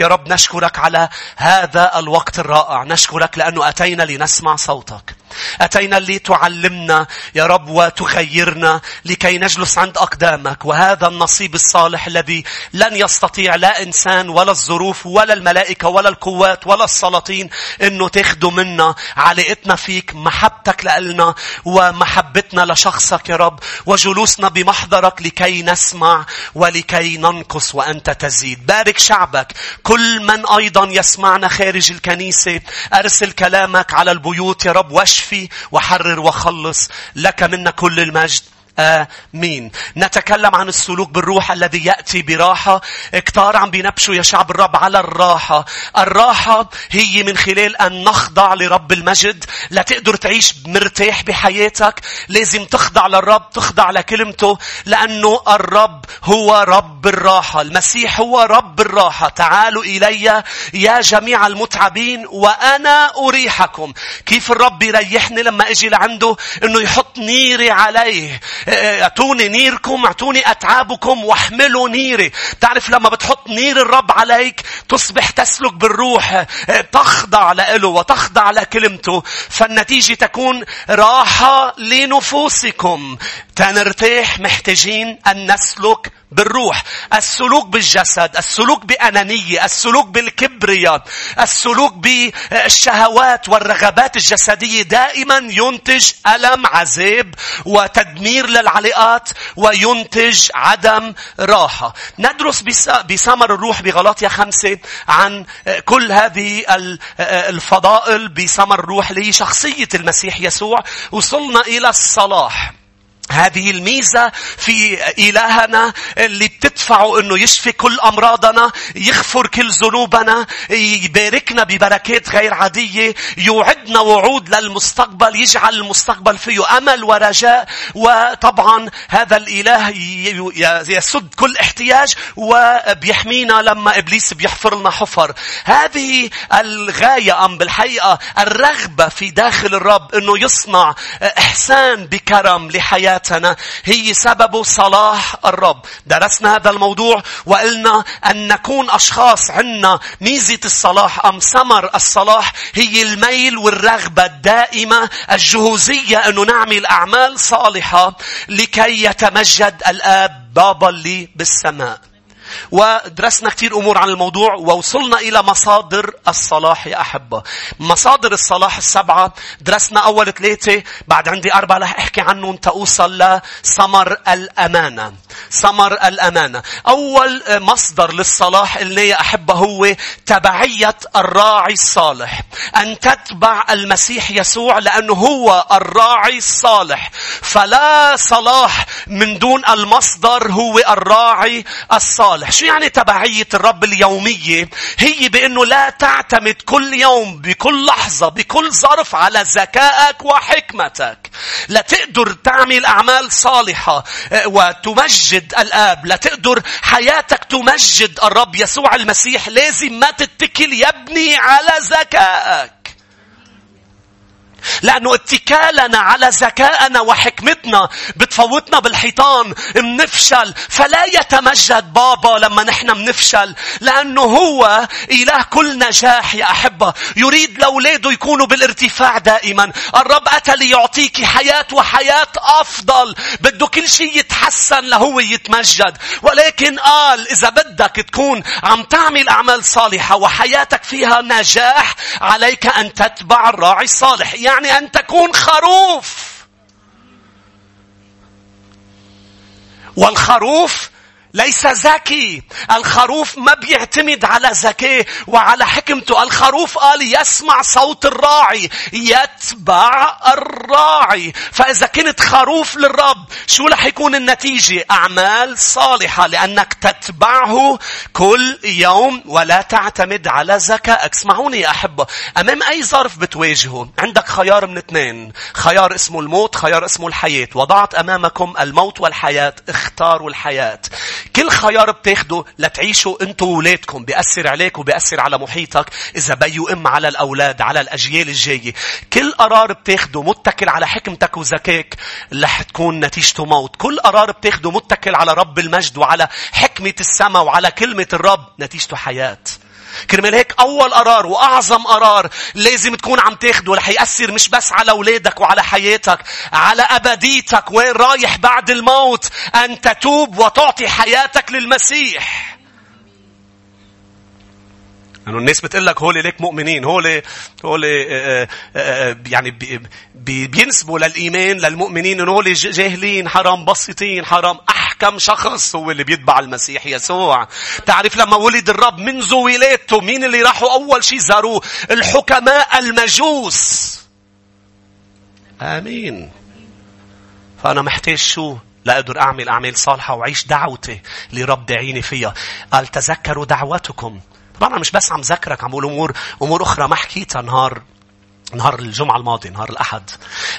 يا رب نشكرك على هذا الوقت الرائع. نشكرك لأنه أتينا لنسمع صوتك. أتينا لتعلمنا يا رب وتخيرنا لكي نجلس عند أقدامك. وهذا النصيب الصالح الذي لن يستطيع لا إنسان ولا الظروف ولا الملائكة ولا القوات ولا السلاطين أنه تاخدوا منا. علاقتنا فيك محبتك لنا ومحبتنا لشخصك يا رب وجلوسنا بمحضرك لكي نسمع ولكي ننقص وأنت تزيد. بارك شعبك. كل من أيضا يسمعنا خارج الكنيسة أرسل كلامك على البيوت يا رب واشفي وحرر وخلص لك منا كل المجد. آمين. نتكلم عن السلوك بالروح الذي يأتي براحة. كتار عم بينبشوا يا شعب الرب على الراحة. الراحة هي من خلال أن نخضع لرب المجد. لتقدر تعيش مرتاح بحياتك. لازم تخضع للرب. تخضع لكلمته. لأنه الرب هو رب الراحة. المسيح هو رب الراحة. تعالوا إلي يا جميع المتعبين وأنا أريحكم. كيف الرب يريحني لما أجي لعنده أنه يحط نيري عليه. اعطوني نيركم اعطوني اتعابكم واحملوا نيري. تعرف لما بتحط نير الرب عليك تصبح تسلك بالروح تخضع له وتخضع لكلمته. فالنتيجة تكون راحة لنفوسكم. تنرتاح محتاجين أن نسلك بالروح. السلوك بالجسد السلوك بأنانية السلوك بالكبرياء السلوك بالشهوات والرغبات الجسدية دائما ينتج ألم عذاب وتدمير للعلاقات وينتج عدم راحة. ندرس بثمر الروح بغلاطيا خمسة عن كل هذه الفضائل بثمر الروح لشخصية المسيح يسوع. وصلنا إلى الصلاح. هذه الميزة في إلهنا اللي بتدفعه أنه يشفي كل أمراضنا يغفر كل ذنوبنا يباركنا ببركات غير عادية يوعدنا وعود للمستقبل يجعل المستقبل فيه أمل ورجاء وطبعا هذا الإله يسد كل احتياج وبيحمينا لما إبليس بيحفر لنا حفر. هذه الغاية أم بالحقيقة الرغبة في داخل الرب أنه يصنع إحسان بكرم لحياة حياتنا هي سبب صلاح الرب. درسنا هذا الموضوع وقلنا أن نكون أشخاص عندنا ميزة الصلاح أم ثمر الصلاح هي الميل والرغبة الدائمة الجهوزية أنه نعمل أعمال صالحة لكي يتمجد الآب بابا اللي بالسماء. ودرسنا كثير أمور عن الموضوع ووصلنا إلى مصادر الصلاح يا أحبة. مصادر الصلاح السبعة درسنا أول ثلاثة بعد عندي أربعة رح أحكي عنهم تأوصل لثمر الأمانة. ثمر الأمانة. أول مصدر للصلاح اللي يا أحبة هو تبعية الراعي الصالح. أن تتبع المسيح يسوع لأنه هو الراعي الصالح. فلا صلاح من دون المصدر هو الراعي الصالح. الصالح. شو يعني تبعية الرب اليومية؟ هي بأنه لا تعتمد كل يوم بكل لحظة بكل ظرف على ذكائك وحكمتك. لا تقدر تعمل أعمال صالحة آه، وتمجد الآب. لا تقدر حياتك تمجد الرب يسوع المسيح. لازم ما تتكل يبني على ذكائك. لأنه اتكالنا على ذكائنا وحكمتنا بتفوتنا بالحيطان منفشل. فلا يتمجد بابا لما نحن منفشل لأنه هو إله كل نجاح يا أحبة. يريد لأولاده يكونوا بالارتفاع دائما. الرب أتى ليعطيك حياة وحياة أفضل. بده كل شيء يتحسن لهو يتمجد. ولكن قال إذا بدك تكون عم تعمل أعمال صالحة وحياتك فيها نجاح عليك أن تتبع الراعي الصالح. يعني أن تكون خروف. والخروف ليس ذكي. الخروف ما بيعتمد على ذكاء وعلى حكمته. الخروف قال يسمع صوت الراعي يتبع الراعي. فإذا كنت خروف للرب شو رح يكون النتيجة؟ أعمال صالحة لأنك تتبعه كل يوم ولا تعتمد على ذكائك. اسمعوني يا أحبة أمام أي ظرف بتواجهه عندك خيار من اثنين. خيار اسمه الموت خيار اسمه الحياة. وضعت أمامكم الموت والحياة اختاروا الحياة. كل خيار بتاخده لتعيشوا أنتوا وولادكم بيأثر عليك وبيأثر على محيطك إذا بي وأم على الأولاد على الأجيال الجاية. كل قرار بتاخده متكل على حكمتك وذكاك رح تكون نتيجته موت. كل قرار بتاخده متكل على رب المجد وعلى حكمة السماء وعلى كلمة الرب نتيجته حياة. كرمال هيك أول قرار وأعظم قرار لازم تكون عم تاخده رح يأثر مش بس على أولادك وعلى حياتك على أبديتك وين رايح بعد الموت؟ أن تتوب وتعطي حياتك للمسيح. لأنه الناس بتقول لك هول ليك مؤمنين هول هول آه، آه، آه، يعني بينسبوا للإيمان للمؤمنين إنه هول جاهلين حرام بسيطين حرام. أحكم شخص هو اللي بيتبع المسيح يسوع. تعرف لما ولد الرب منذ ولادته مين اللي راحوا أول شيء زاروه؟ الحكماء المجوس. آمين. فأنا محتاج شو؟ لأقدر أعمل أعمال صالحة وعيش دعوتي اللي رب دعيني فيها. قال تذكروا دعوتكم طبعا مش بس عم ذكرك عم بقول أمور أمور أخرى. ما حكيتها نهار نهار الجمعة الماضي نهار الأحد.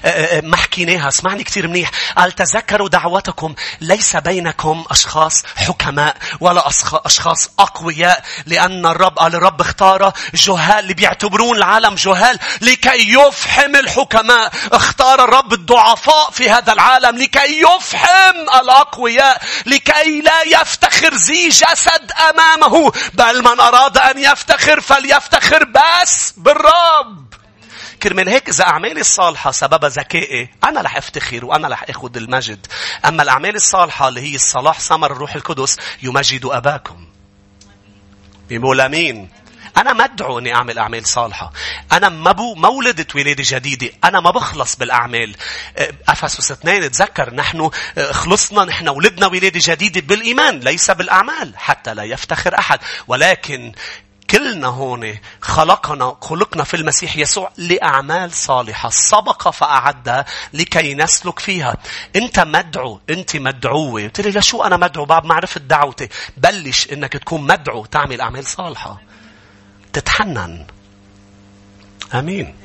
أه، أه، أه، ما حكيناها اسمعني كثير منيح. قال تذكروا دعوتكم ليس بينكم أشخاص حكماء ولا أشخاص أقوياء لأن الرب قال الرب اختار جهال اللي بيعتبرون العالم جهال لكي يفحم الحكماء. اختار الرب الضعفاء في هذا العالم لكي يفحم الأقوياء لكي لا يفتخر ذي جسد أمامه. بل من أراد أن يفتخر فليفتخر بس بالرب. كرمال هيك إذا أعمالي الصالحة سببها ذكائي أنا رح أفتخر وأنا رح أخذ المجد أما الأعمال الصالحة اللي هي الصلاح ثمر الروح القدس يمجد أباكم بيقول أمين أنا مدعو أني أعمل أعمال صالحة. أنا مبو مولدة ولادة جديدة. أنا ما بخلص بالأعمال. أفسس اثنين تذكر نحن خلصنا نحن ولدنا ولادة جديدة بالإيمان ليس بالأعمال حتى لا يفتخر أحد. ولكن كلنا هون خلقنا خلقنا في المسيح يسوع لأعمال صالحة. سبق فأعدها لكي نسلك فيها. أنت مدعو أنت مدعوة. قلت لي لشو أنا مدعو؟ بعد ما عرفت دعوتي بلش أنك تكون مدعو تعمل أعمال صالحة. تتحنن. أمين.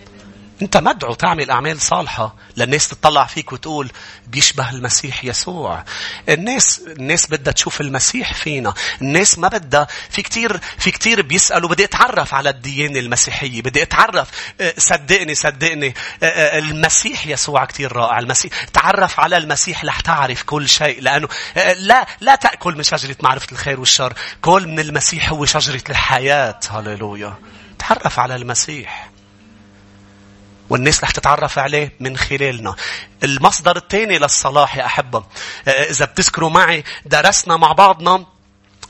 أنت مدعو تعمل أعمال صالحة للناس تطلع فيك وتقول بيشبه المسيح يسوع. الناس الناس بدها تشوف المسيح فينا. الناس ما بدها في كتير في كتير بيسألوا بدي أتعرف على الديانة المسيحية. بدي أتعرف أه، صدقني صدقني أه، أه، المسيح يسوع كتير رائع. المسيح تعرف على المسيح رح تعرف كل شيء لأنه لا لا تأكل من شجرة معرفة الخير والشر. كل من المسيح هو شجرة الحياة. هللويا. تعرف على المسيح. والناس رح تتعرف عليه من خلالنا. المصدر الثاني للصلاح يا أحبة. آه، إذا بتذكروا معي درسنا مع بعضنا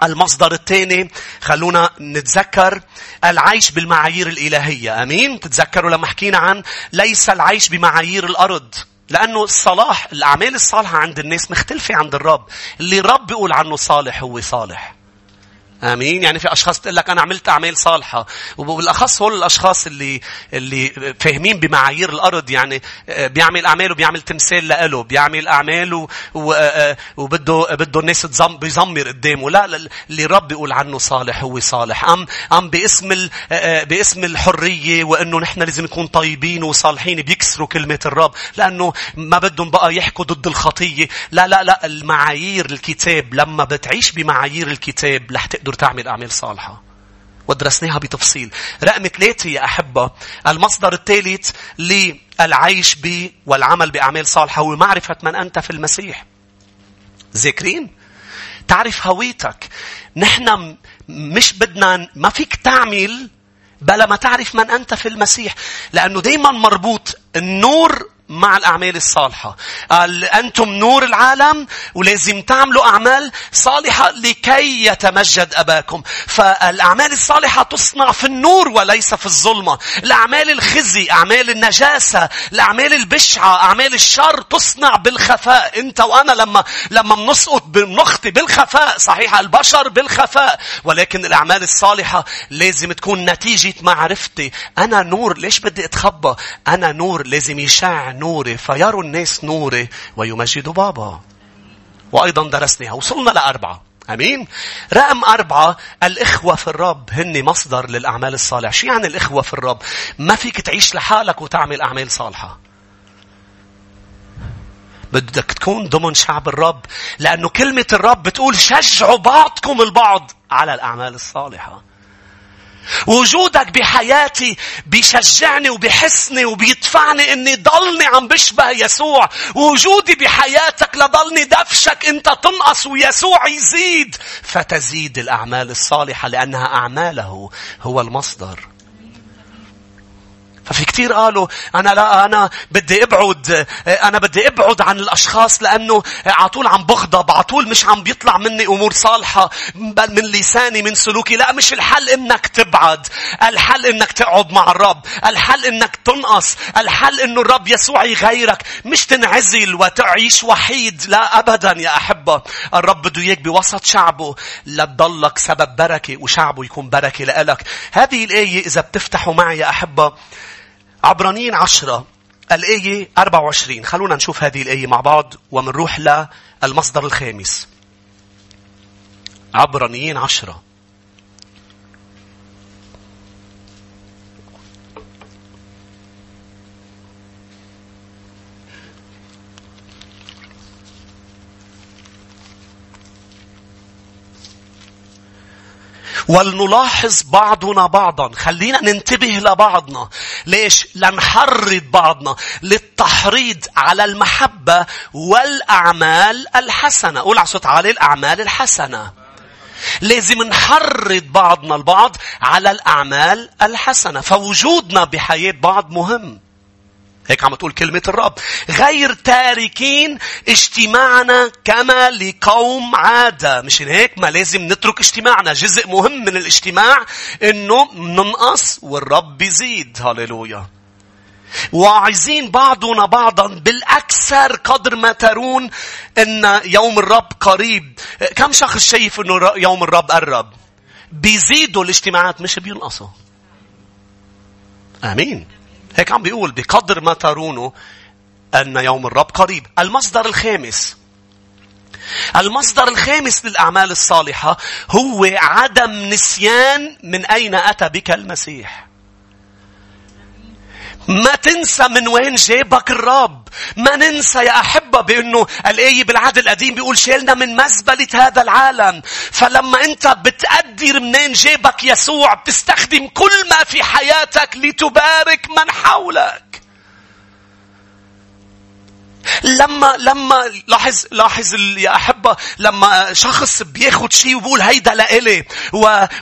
المصدر الثاني خلونا نتذكر العيش بالمعايير الإلهية. أمين؟ تتذكروا لما حكينا عن ليس العيش بمعايير الأرض. لأنه الصلاح الأعمال الصالحة عند الناس مختلفة عند الرب. اللي الرب بيقول عنه صالح هو صالح. آمين. يعني في أشخاص تقول لك أنا عملت أعمال صالحة. وبالأخص هول الأشخاص اللي اللي فاهمين بمعايير الأرض. يعني آه، بيعمل اعمال وبيعمل تمثال لإله. بيعمل اعمال آه، آه، وبده بده الناس تزم بيزمر قدامه. لا اللي رب يقول عنه صالح هو صالح. أم أم باسم باسم الحرية وإنه نحن لازم نكون طيبين وصالحين بيكسروا كلمه الرب. لأنه ما بدهم بقى يحكوا ضد الخطية. لا لا لا المعايير الكتاب لما بتعيش بمعايير الكتاب رح تقدر تقدر تعمل أعمال صالحة. ودرسناها بتفصيل. رقم ثلاثة يا أحبة المصدر الثالث للعيش ب والعمل بأعمال صالحة هو معرفة من أنت في المسيح. ذاكرين؟ تعرف هويتك. نحن مش بدنا ما فيك تعمل بلا ما تعرف من أنت في المسيح. لأنه دايما مربوط النور مع الأعمال الصالحة. قال أنتم نور العالم ولازم تعملوا أعمال صالحة لكي يتمجد أباكم. فالأعمال الصالحة تصنع في النور وليس في الظلمة. الأعمال الخزي، أعمال النجاسة، الأعمال البشعة، أعمال الشر تصنع بالخفاء. أنت وأنا لما لما بنسقط بنخطي بالخفاء، صحيح البشر بالخفاء، ولكن الأعمال الصالحة لازم تكون نتيجة معرفتي. أنا نور، ليش بدي أتخبى؟ أنا نور لازم يشع نوري فيروا الناس نوري ويمجدوا بابا. وأيضا درسناها. وصلنا لأربعة. أمين؟ رقم أربعة الإخوة في الرب هن مصدر للأعمال الصالحة. شو يعني الإخوة في الرب؟ ما فيك تعيش لحالك وتعمل أعمال صالحة. بدك تكون ضمن شعب الرب لأنه كلمة الرب بتقول شجعوا بعضكم البعض على الأعمال الصالحة. وجودك بحياتي بيشجعني وبيحسني وبيدفعني إني ضلني عم بشبه يسوع. وجودي بحياتك لضلني دفشك إنت تنقص ويسوع يزيد. فتزيد الأعمال الصالحة لأنها أعماله هو المصدر. ففي كتير قالوا أنا لا أنا بدي أبعد أنا بدي أبعد عن الأشخاص لأنه على طول عم بغضب على طول مش عم بيطلع مني أمور صالحة بل من لساني من سلوكي. لا مش الحل إنك تبعد الحل إنك تقعد مع الرب الحل إنك تنقص الحل إنه الرب يسوع يغيرك. مش تنعزل وتعيش وحيد لا أبدا يا أحبة. الرب بده إياك بوسط شعبه لتضلك سبب بركة وشعبه يكون بركة لإلك. هذه الآية إذا بتفتحوا معي يا أحبة عبرانيين عشرة. الآية 24 خلونا نشوف هذه الآية مع بعض ومنروح للمصدر الخامس. عبرانيين عشرة. ولنلاحظ بعضنا بعضا. خلينا ننتبه لبعضنا ليش؟ لنحرض بعضنا. للتحريض على المحبة والأعمال الحسنة. قول على صوت عالي الأعمال الحسنة. لازم نحرض بعضنا البعض على الأعمال الحسنة. فوجودنا بحياة بعض مهم. هيك عم تقول كلمة الرب. غير تاركين اجتماعنا كما لقوم عادة. مش هيك ما لازم نترك اجتماعنا. جزء مهم من الاجتماع إنه ننقص والرب بيزيد. هاليلويا. واعظين بعضنا بعضا بالأكثر قدر ما ترون أن يوم الرب قريب. كم شخص شايف أنه يوم الرب قرب؟ بيزيدوا الاجتماعات مش بينقصوا. آمين. هيك عم بيقول بقدر ما ترونه أن يوم الرب قريب. المصدر الخامس المصدر الخامس للأعمال الصالحة هو عدم نسيان من أين أتى بك المسيح. ما تنسى من وين جابك الرب. ما ننسى يا أحبة بأنه الآية بالعهد القديم بيقول شيلنا من مزبلة هذا العالم. فلما أنت بتقدر منين جابك يسوع بتستخدم كل ما في حياتك لتبارك من حولك. لما لما لاحظ لاحظ يا أحبة لما شخص بياخد شيء وبقول هيدا لإلي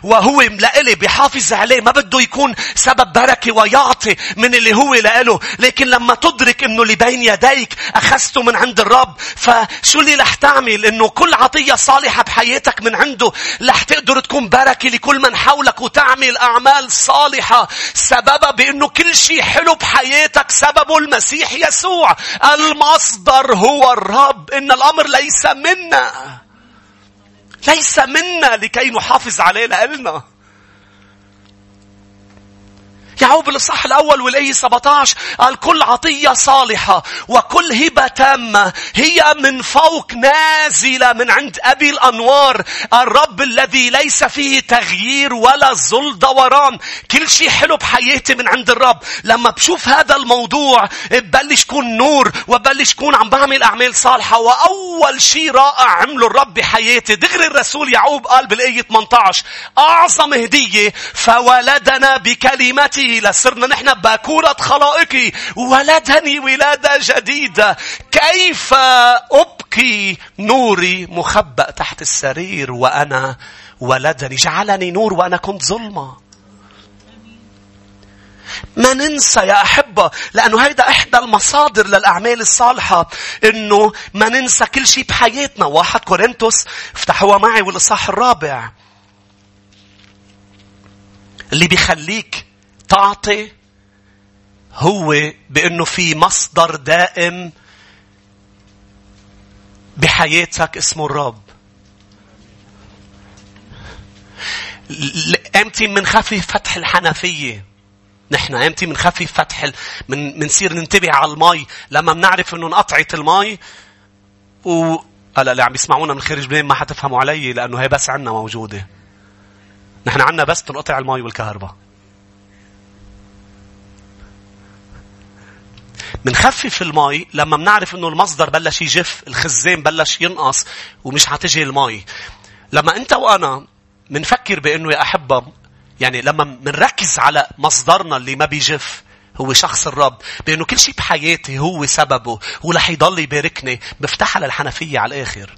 وهو لإلي بيحافظ عليه ما بده يكون سبب بركة ويعطي من اللي هو لإله. لكن لما تدرك إنه اللي بين يديك أخذته من عند الرب فشو اللي رح تعمل؟ إنه كل عطية صالحة بحياتك من عنده رح تقدر تكون بركة لكل من حولك وتعمل أعمال صالحة. سببها بإنه كل شيء حلو بحياتك سببه المسيح يسوع المصر المصدر هو الرب. إن الأمر ليس منا. ليس منا لكي نحافظ عليه لإلنا يعقوب الإصحاح الأول والآية 17 قال كل عطية صالحة وكل هبة تامة هي من فوق نازلة من عند أبي الأنوار الرب الذي ليس فيه تغيير ولا ظل دوران كل شيء حلو بحياتي من عند الرب. لما بشوف هذا الموضوع ببلش كون نور وبلش كون عم بعمل أعمال صالحة وأول شيء رائع عمله الرب بحياتي. دغري الرسول يعقوب قال بالآية 18 أعظم هدية فولدنا بكلمته لصرنا نحن باكورة خلائقي. ولدني ولادة جديدة. كيف أبكي نوري مخبأ تحت السرير وأنا ولدني؟ جعلني نور وأنا كنت ظلمة. ما ننسى يا أحبة لأنه هيدا إحدى المصادر للأعمال الصالحة إنه ما ننسى كل شيء بحياتنا. واحد كورنثوس افتحوها معي والإصحاح الرابع. اللي بيخليك تعطي هو بأنه في مصدر دائم بحياتك اسمه الرب. إمتى منخفي فتح الحنفية؟ نحن إمتى منخفي فتح ال... من منصير ننتبه على المي لما بنعرف إنه انقطعت المي و هلا اللي عم يسمعونا من خارج بلين ما حتفهموا علي لأنه هي بس عنا موجودة. نحن عنا بس تنقطع المي والكهرباء. منخفف المي لما بنعرف إنه المصدر بلش يجف الخزان بلش ينقص ومش حتجي المي لما أنت وأنا منفكر بإنه يا أحبة يعني لما منركز على مصدرنا اللي ما بيجف هو شخص الرب بأنه كل شيء بحياتي هو سببه هو رح يضل يباركني بفتحها للحنفية على الآخر.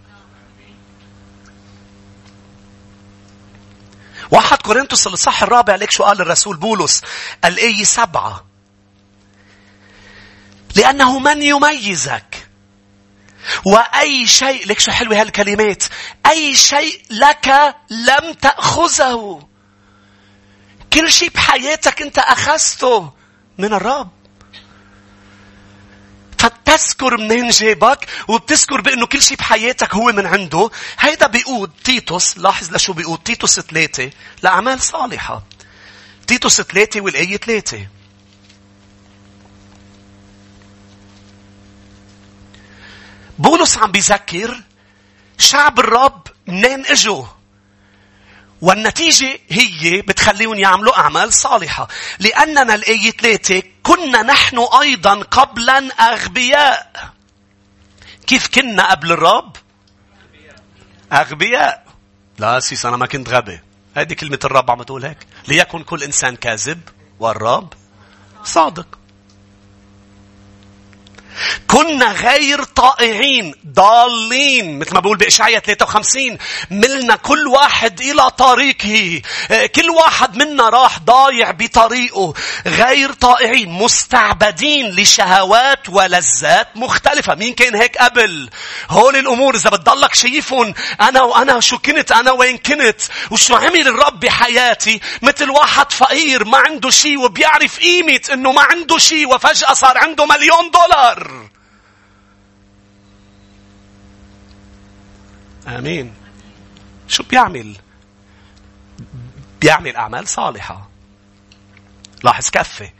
واحد كورنثوس الصح الرابع ليك شو قال الرسول بولس الآية سبعة. لأنه من يميزك. وأي شيء لك شو حلوة هالكلمات. أي شيء لك لم تأخذه. كل شيء بحياتك أنت أخذته من الرب. فتذكر منين جابك وبتذكر بأنه كل شيء بحياتك هو من عنده. هيدا بيقود تيتوس لاحظ لشو بيقود تيتوس ثلاثة لأعمال صالحة. تيتوس ثلاثة والآية ثلاثة. بولس عم بيذكر شعب الرب منين إجوا والنتيجة هي بتخليهم يعملوا أعمال صالحة. لأننا الآية ثلاثة كنا نحن أيضا قبلا أغبياء. كيف كنا قبل الرب؟ أغبياء. لا سيس أنا ما كنت غبي. هذه كلمة الرب عم تقول هيك. ليكن كل إنسان كاذب والرب صادق. كنا غير طائعين ضالين مثل ما بقول بإشعية 53 ملنا كل واحد إلى طريقه. كل واحد منا راح ضايع بطريقه. غير طائعين مستعبدين لشهوات ولذات مختلفة. مين كان هيك قبل؟ هول الأمور. إذا بتضلك شايفهم أنا وأنا شو كنت؟ أنا وين كنت؟ وشو عمل الرب بحياتي؟ مثل واحد فقير ما عنده شيء وبيعرف قيمة إنه ما عنده شيء وفجأة صار عنده مليون دولار. آمين شو بيعمل؟ بيعمل أعمال صالحة. لاحظ كفة.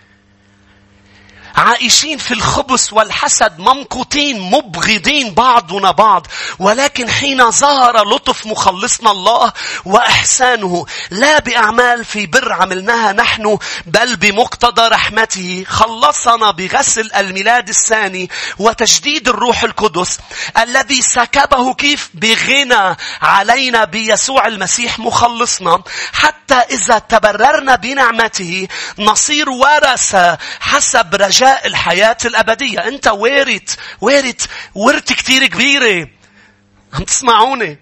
عائشين في الخبث والحسد ممقوتين مبغضين بعضنا بعض. ولكن حين ظهر لطف مخلصنا الله وإحسانه لا بأعمال في بر عملناها نحن بل بمقتضى رحمته. خلصنا بغسل الميلاد الثاني وتجديد الروح القدس الذي سكبه كيف؟ بغنى علينا بيسوع المسيح مخلصنا. حتى إذا تبررنا بنعمته نصير ورثة حسب رجاء الحياة الأبدية. أنت وارث وارث ورث كتير كبيرة. عم تسمعوني؟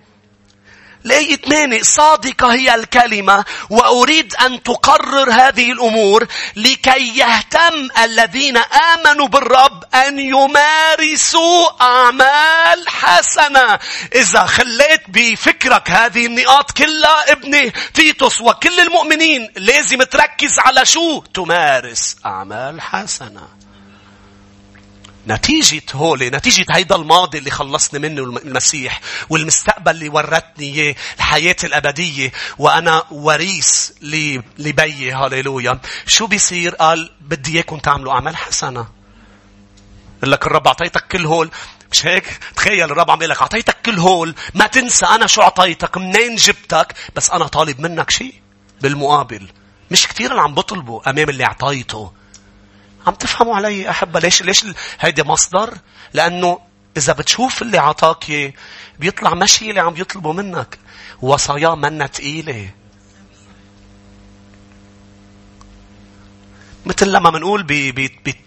الآية 8 صادقة هي الكلمة وأريد أن تقرر هذه الأمور لكي يهتم الذين آمنوا بالرب أن يمارسوا أعمال حسنة. إذا خليت بفكرك هذه النقاط كلها ابني تيتوس وكل المؤمنين لازم تركز على شو؟ تمارس أعمال حسنة. نتيجة هولي نتيجة هيدا الماضي اللي خلصني منه المسيح والمستقبل اللي ورتني إياه الحياة الأبدية. وأنا وريث لبي هاليلويا. شو بيصير؟ قال بدي إياكم تعملوا أعمال حسنة. لك الرب أعطيتك كل هول. مش هيك؟ تخيل الرب عم لك أعطيتك كل هول. ما تنسى أنا شو أعطيتك منين جبتك؟ بس أنا طالب منك شيء بالمقابل. مش كثير اللي عم بطلبه أمام اللي أعطيته. عم تفهموا علي أحبة ليش ليش هيدا مصدر؟ لأنه إذا بتشوف اللي عطاك بيطلع مشي اللي عم يطلبوا منك. وصاياه منا ثقيلة. مثل لما بنقول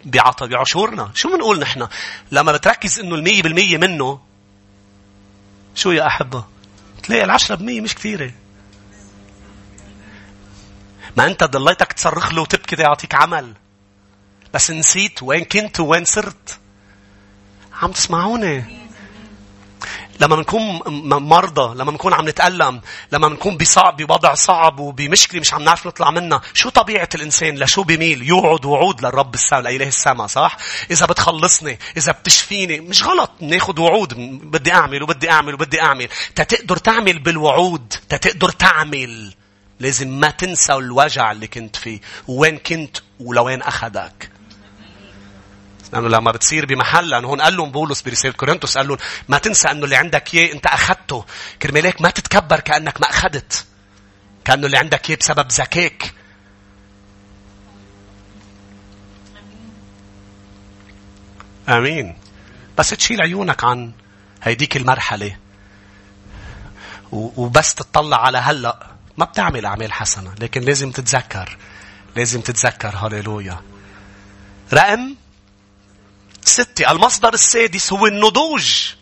بعطا بعشورنا. شو بنقول نحن؟ لما بتركز إنه المية بالمية منه شو يا أحبة؟ تلاقي العشرة بالمية مش كثيرة. ما أنت ضليتك تصرخ له وتبكي يعطيك عمل. بس نسيت وين كنت وين صرت. عم تسمعوني؟ لما بنكون مرضى، لما بنكون عم نتألم، لما بنكون بصعب بوضع صعب وبمشكلة مش عم نعرف نطلع منها، شو طبيعة الإنسان؟ لشو بميل؟ يوعد وعود للرب السماء، لإله السماء، صح؟ إذا بتخلصني، إذا بتشفيني، مش غلط ناخذ وعود، بدي أعمل وبدي أعمل وبدي أعمل، تتقدر تعمل بالوعود، تتقدر تعمل. لازم ما تنسى الوجع اللي كنت فيه، وين كنت ولوين أخذك. لأنه لما بتصير بمحل لأنه هون قال لهم بولس برسالة كورنثوس قال لهم ما تنسى أنه اللي عندك إياه أنت أخذته. كرمالك ما تتكبر كأنك ما أخذت. كأنه اللي عندك إياه بسبب ذكاك. آمين. بس تشيل عيونك عن هيديك المرحلة. وبس تطلع على هلأ ما بتعمل أعمال حسنة لكن لازم تتذكر لازم تتذكر هاليلويا رقم ستة المصدر السادس هو النضوج.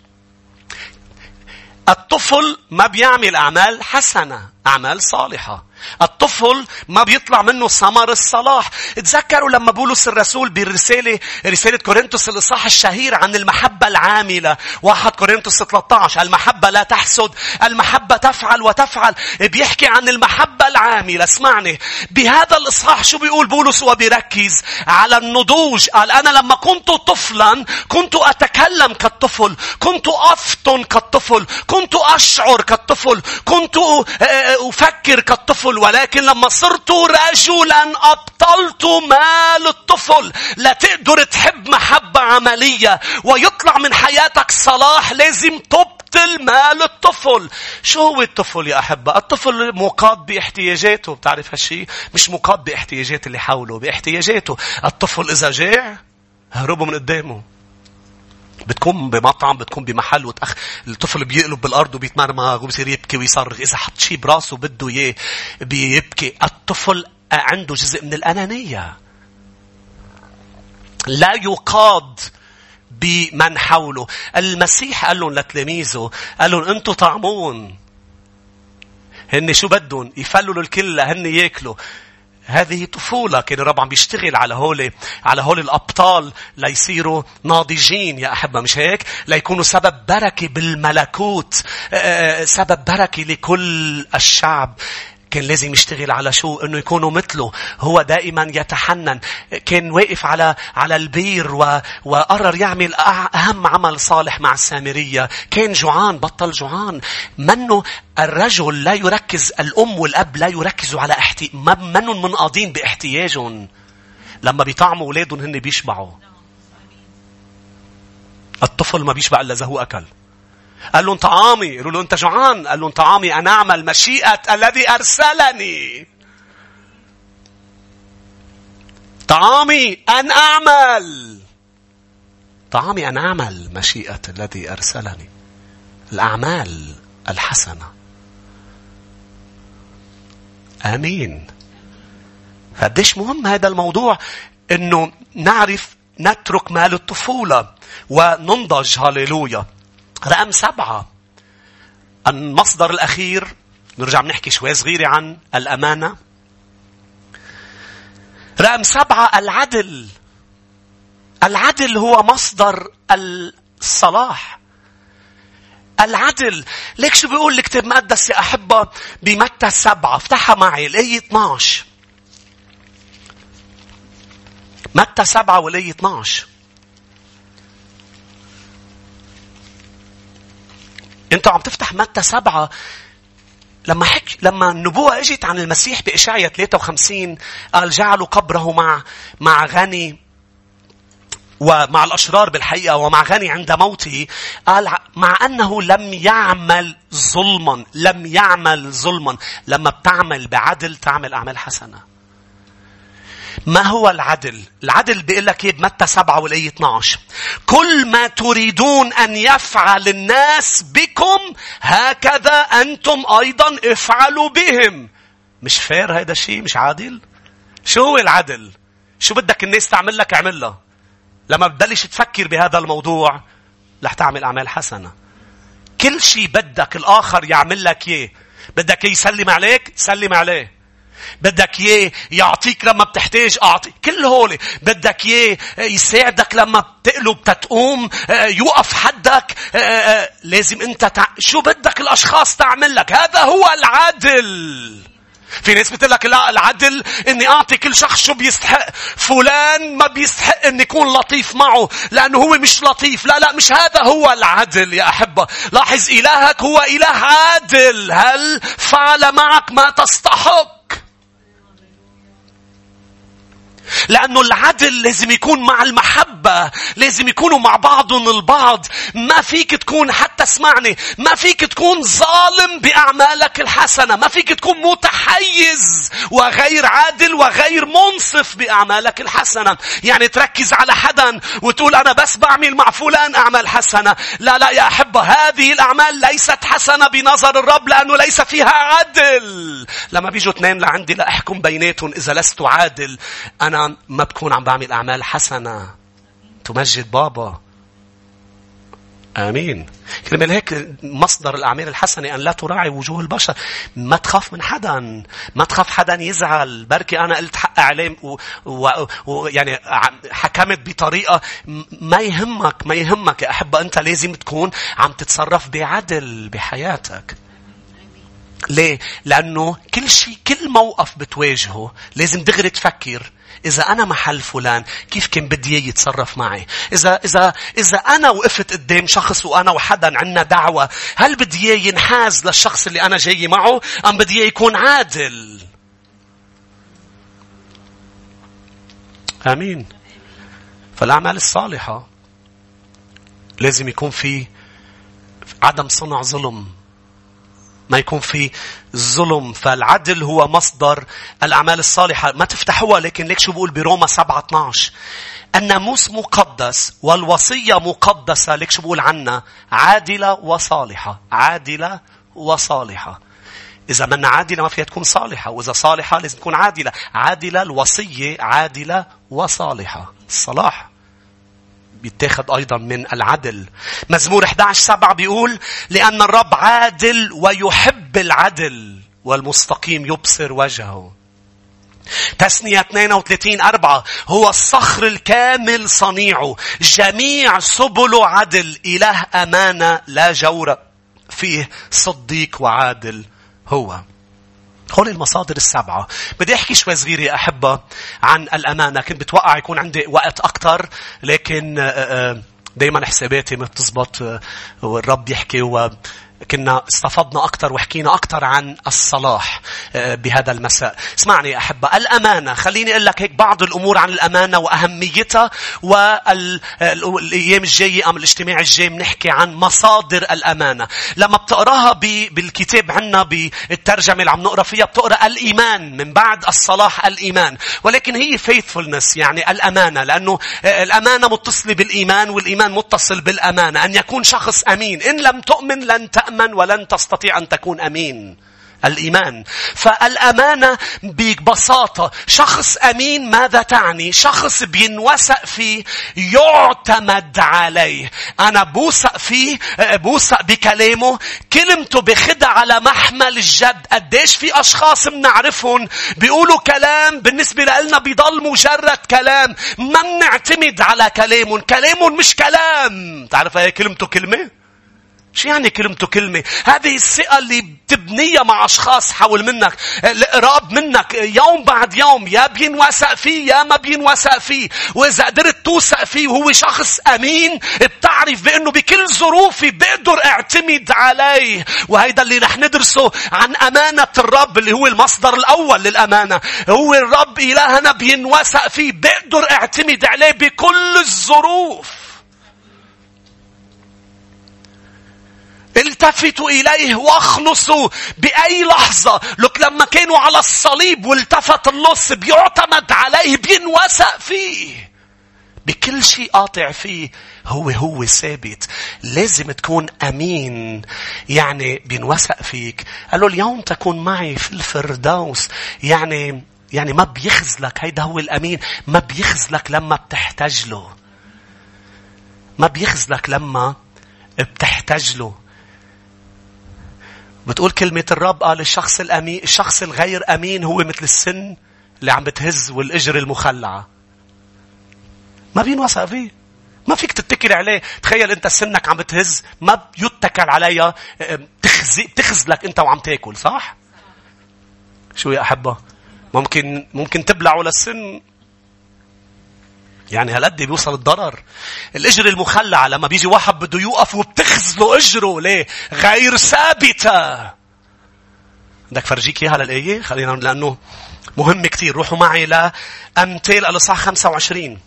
الطفل ما بيعمل أعمال حسنة أعمال صالحة. الطفل ما بيطلع منه ثمر الصلاح. تذكروا لما بولس الرسول بالرسالة رسالة كورنثوس الإصحاح الشهير عن المحبة العاملة. واحد كورنثوس 13 المحبة لا تحسد. المحبة تفعل وتفعل. بيحكي عن المحبة العاملة. اسمعني. بهذا الإصحاح شو بيقول بولس وبيركز؟ على النضوج. قال أنا لما كنت طفلا كنت أتكلم كالطفل. كنت أفطن كالطفل. كنت أشعر كالطفل. كنت أفكر كالطفل. الطفل ولكن لما صرت رجلا أبطلت مال الطفل. لا تقدر تحب محبة عملية ويطلع من حياتك صلاح لازم تبطل مال الطفل. شو هو الطفل يا أحبة؟ الطفل مقاد باحتياجاته بتعرف هالشي؟ مش مقاد باحتياجات اللي حوله باحتياجاته. الطفل إذا جاع هربوا من قدامه. بتكون بمطعم بتكون بمحل وتأخ... الطفل بيقلب بالأرض وبيتمرمغ وبصير يبكي ويصرخ. إذا حط شيء براسه بده إياه بيبكي. الطفل عنده جزء من الأنانية. لا يقاد بمن حوله. المسيح قال لهم لتلاميذه قال لهم أنتم طعمون. هن شو بدهم؟ يفللوا الكل هن ياكلوا. هذه طفولة كان الرب عم بيشتغل على هول على هول الأبطال ليصيروا ناضجين. يا أحبة مش هيك؟ ليكونوا سبب بركة بالملكوت. سبب بركة لكل الشعب. كان لازم يشتغل على شو؟ إنه يكونوا مثله. هو دائما يتحنن. كان واقف على على البير و... وقرر يعمل أهم عمل صالح مع السامرية. كان جوعان بطل جوعان. منه الرجل لا يركز الأم والأب لا يركزوا على احتي... منهم منقاضين باحتياجهم. لما بيطعموا أولادهم هن بيشبعوا. الطفل ما بيشبع إلا إذا هو أكل. قال لهم طعامي. قالوا له أنت جوعان. قال لهم طعامي. أن أعمل مشيئة الذي أرسلني. طعامي أن أعمل. طعامي أن أعمل مشيئة الذي أرسلني. الأعمال الحسنة. آمين. قديش مهم هذا الموضوع؟ إنه نعرف نترك مال الطفولة وننضج. هاليلويا رقم سبعة. المصدر الأخير نرجع بنحكي شوي صغيرة عن الأمانة. رقم سبعة العدل. العدل هو مصدر الصلاح. العدل. ليك شو بيقول الكتاب المقدس؟ يا أحبة بمتى سبعة افتحها معي الآية 12 متى سبعة والآية 12 انت عم تفتح متى سبعة؟ لما حك لما النبوة اجت عن المسيح بإشعيا 53 قال جعلوا قبره مع مع غني ومع الأشرار بالحقيقة ومع غني عند موته. قال مع أنه لم يعمل ظلما لم يعمل ظلما. لما بتعمل بعدل تعمل أعمال حسنة. ما هو العدل؟ العدل بيقول لك إيه بمتى 7 والآية 12. كل ما تريدون أن يفعل الناس بكم هكذا أنتم أيضا افعلوا بهم. مش فير هذا الشيء؟ مش عادل؟ شو هو العدل؟ شو بدك الناس تعمل لك اعملها. لما بتبلش تفكر بهذا الموضوع رح تعمل أعمال حسنة. كل شيء بدك الآخر يعمل لك إياه. بدك يسلم عليك سلم عليه. بدك إياه يعطيك لما بتحتاج أعطي. كل هول. بدك إياه يساعدك لما بتقلب تتقوم يوقف حدك لازم أنت تع... شو بدك الأشخاص تعمل لك؟ هذا هو العدل. في ناس بتقول لك لا العدل إني أعطي كل شخص شو بيستحق. فلان ما بيستحق إني اكون لطيف معه لأنه هو مش لطيف. لا لا مش هذا هو العدل يا أحبة. لاحظ إلهك هو إله عادل. هل فعل معك ما تستحق؟ لأنه العدل لازم يكون مع المحبة لازم يكونوا مع بعضهم البعض. ما فيك تكون حتى اسمعني ما فيك تكون ظالم بأعمالك الحسنة ما فيك تكون متحيز وغير عادل وغير منصف بأعمالك الحسنة. يعني تركز على حدا وتقول أنا بس بعمل مع فلان أعمال حسنة. لا لا يا أحبة هذه الأعمال ليست حسنة بنظر الرب لأنه ليس فيها عدل. لما بيجوا اثنين لعندي لأحكم بيناتهم إذا لست عادل. أنا ما بكون عم بعمل أعمال حسنة تمجد بابا آمين. كرمال هيك مصدر الأعمال الحسنة أن لا تراعي وجوه البشر. ما تخاف من حدا. ما تخاف حدا يزعل. بركي أنا قلت حق عليه ويعني حكمت بطريقة ما يهمك ما يهمك يا أحبة أنت لازم تكون عم تتصرف بعدل بحياتك. ليه؟ لأنه كل شيء كل موقف بتواجهه لازم دغري تفكر إذا أنا محل فلان كيف كان بدي إياه يتصرف معي؟ إذا إذا إذا أنا وقفت قدام شخص وأنا وحدا عنا دعوة، هل بدي إياه ينحاز للشخص اللي أنا جاي معه؟ أم بدي إياه يكون عادل؟ آمين. فالأعمال الصالحة لازم يكون في عدم صنع ظلم ما يكون في ظلم فالعدل هو مصدر الأعمال الصالحة. ما تفتحوها لكن ليك شو بقول؟ بروما 7 12 الناموس مقدس والوصية مقدسة ليك شو بقول عنا؟ عادلة وصالحة. عادلة وصالحة. إذا منا عادلة ما فيها تكون صالحة. وإذا صالحة لازم تكون عادلة. عادلة الوصية عادلة وصالحة. الصلاح. بيتاخد أيضا من العدل. مزمور 11 سبعة بيقول لأن الرب عادل ويحب العدل والمستقيم يبصر وجهه. تسنية 32 أربعة هو الصخر الكامل صنيعه جميع سبله عدل إله أمانة لا جور فيه صديق وعادل هو هول المصادر السبعة. بدي أحكي شوي صغير يا أحبة عن الأمانة. كنت بتوقع يكون عندي وقت أكتر لكن آه، آه، دايما حساباتي ما بتزبط آه، والرب يحكي كنا استفضنا أكثر وحكينا أكثر عن الصلاح آه، بهذا المساء. اسمعني يا أحبة، الأمانة، خليني أقول لك هيك بعض الأمور عن الأمانة وأهميتها والأيام الجاية أم الاجتماع الجاي بنحكي عن مصادر الأمانة. لما بتقراها بالكتاب عنا بالترجمة اللي عم نقرأ فيها بتقرأ الإيمان من بعد الصلاح الإيمان. ولكن هي faithfulness يعني الأمانة لأنه آه، الأمانة متصلة بالإيمان والإيمان متصل بالأمانة. أن يكون شخص أمين. إن لم تؤمن لن تأمن تأمن ولن تستطيع أن تكون أمين. الإيمان. فالأمانة ببساطة شخص أمين ماذا تعني؟ شخص بينوثق فيه يعتمد عليه. أنا بوثق فيه بوثق بكلامه كلمته بخدها على محمل الجد. قديش في أشخاص بنعرفهم بيقولوا كلام بالنسبة لنا بيضل مجرد كلام. ما بنعتمد على كلامهم. كلامهم مش كلام. تعرف هي كلمته كلمة؟ شو يعني كلمته كلمة؟ هذه الثقة اللي بتبنيها مع أشخاص حول منك. القراب منك يوم بعد يوم يا بينوثق فيه يا ما بينوثق فيه. وإذا قدرت توثق فيه وهو شخص أمين بتعرف بأنه بكل ظروفي بقدر أعتمد عليه. وهيدا اللي رح ندرسه عن أمانة الرب اللي هو المصدر الأول للأمانة. هو الرب إلهنا بينوثق فيه. بقدر أعتمد عليه بكل الظروف. التفتوا إليه واخلصوا بأي لحظة. لك لما كانوا على الصليب والتفت اللص بيعتمد عليه بينوثق فيه. بكل شيء قاطع فيه هو هو ثابت. لازم تكون أمين. يعني بينوثق فيك. قال له اليوم تكون معي في الفردوس. يعني يعني ما بيخزلك هيدا هو الأمين. ما بيخزلك لما بتحتاج له. ما بيخزلك لما بتحتاج له. بتقول كلمة الرب قال الشخص الأمين الشخص الغير أمين هو مثل السن اللي عم بتهز والإجر المخلعة. ما بينوثق فيه. ما فيك تتكل عليه. تخيل أنت سنك عم بتهز ما بيتكل عليها تخزي تخزلك أنت وعم تاكل صح؟ شو يا أحبة؟ ممكن ممكن تبلعه للسن يعني هالقد بيوصل الضرر؟ الإجر المخلعه لما بيجي واحد بده يوقف وبتخزله إجره. ليه؟ غير ثابتة. بدك فرجيك إياها للإيه؟ خلينا لأنه مهم كتير. روحوا معي لأمثال الإصحاح 25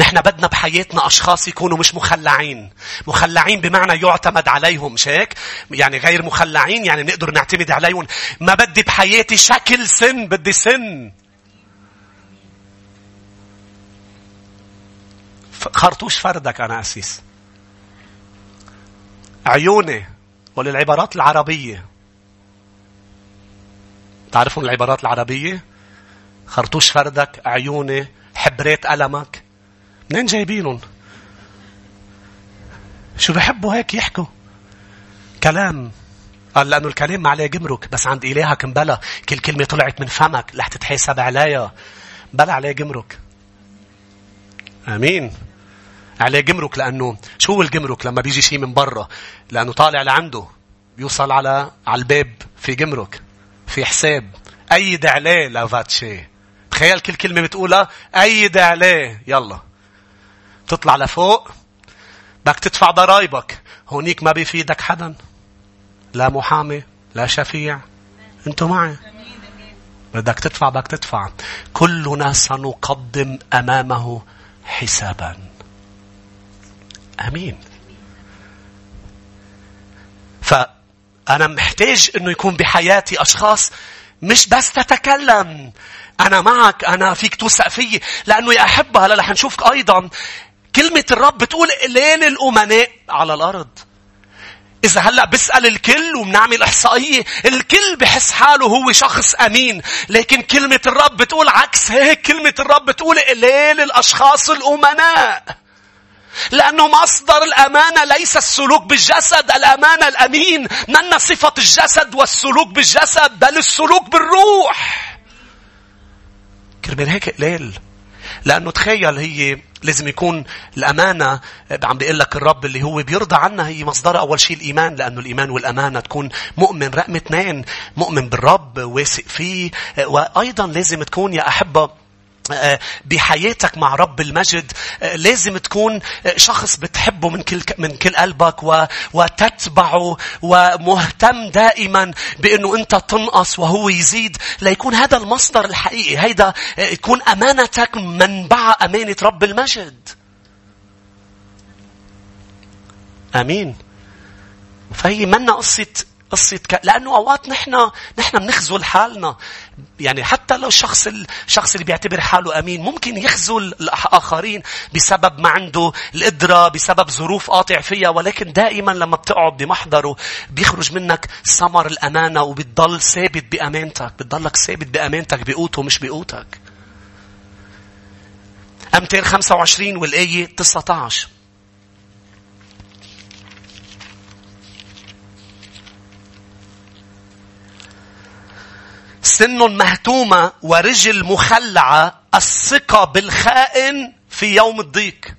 نحن بدنا بحياتنا أشخاص يكونوا مش مخلعين. مخلعين بمعنى يعتمد عليهم مش هيك؟ يعني غير مخلعين يعني نقدر نعتمد عليهم. ما بدي بحياتي شكل سن بدي سن. خرطوش فردك أنا أسيس. عيوني وللعبارات العربية تعرفون العبارات العربية؟ خرطوش فردك عيوني حبرات ألمك منين جايبينهم؟ شو بحبوا هيك يحكوا؟ كلام. قال لأنه الكلام ما عليه جمرك بس عند إلهك مبلا كل كلمة طلعت من فمك رح تتحاسب عليها. بلا عليه جمرك. آمين. عليه جمرك لأنه شو هو الجمرك لما بيجي شيء من برا؟ لأنه طالع لعنده. بيوصل على على الباب في جمرك في حساب. أيد عليه لافاتشي. تخيل كل كلمة بتقولها أيد عليه. يلا. تطلع لفوق بدك تدفع ضرايبك هونيك ما بيفيدك حدا. لا محامي لا شفيع. أنتوا معي؟ بدك تدفع بدك تدفع. كلنا سنقدم أمامه حسابا. آمين. فأنا محتاج إنه يكون بحياتي أشخاص مش بس تتكلم. أنا معك أنا فيك توثق فيي. لأنه يا أحبة هلا رح نشوف أيضا. كلمة الرب بتقول لين الأمناء على الأرض. إذا هلأ بسأل الكل وبنعمل إحصائية الكل بحس حاله هو شخص أمين. لكن كلمة الرب بتقول عكس هيك كلمة الرب بتقول قليل الأشخاص الأمناء. لأنه مصدر الأمانة ليس السلوك بالجسد الأمانة الأمين. من صفة الجسد والسلوك بالجسد؟ بل السلوك بالروح. كرمال هيك قليل لأنه تخيل هي لازم يكون الأمانة عم بيقول لك الرب اللي هو بيرضى عنا هي مصدرها. أول شيء الإيمان لأنه الإيمان والأمانة تكون مؤمن رقم اثنين مؤمن بالرب واثق فيه وأيضا لازم تكون يا أحبة آه، بحياتك مع رب المجد آه، لازم تكون آه، شخص بتحبه من كل من كل قلبك وتتبعه ومهتم دائما بإنه أنت تنقص وهو يزيد. ليكون هذا المصدر الحقيقي هيدا يكون أمانتك منبع أمانة رب المجد. آمين. فهي منا قصة قصة ك... لأنه أوقات نحن نحن بنخزل حالنا. يعني حتى لو الشخص الشخص اللي بيعتبر حاله أمين ممكن يخزل الآخرين بسبب ما عنده القدرة بسبب ظروف قاطع فيها ولكن دائما لما بتقعد بمحضره بيخرج منك ثمر الأمانة وبتضل ثابت بأمانتك بتضلك ثابت بأمانتك بقوته مش بقوتك. أمثال 25 والآية 19 سن مهتومة ورجل مخلعة الثقة بالخائن في يوم الضيق.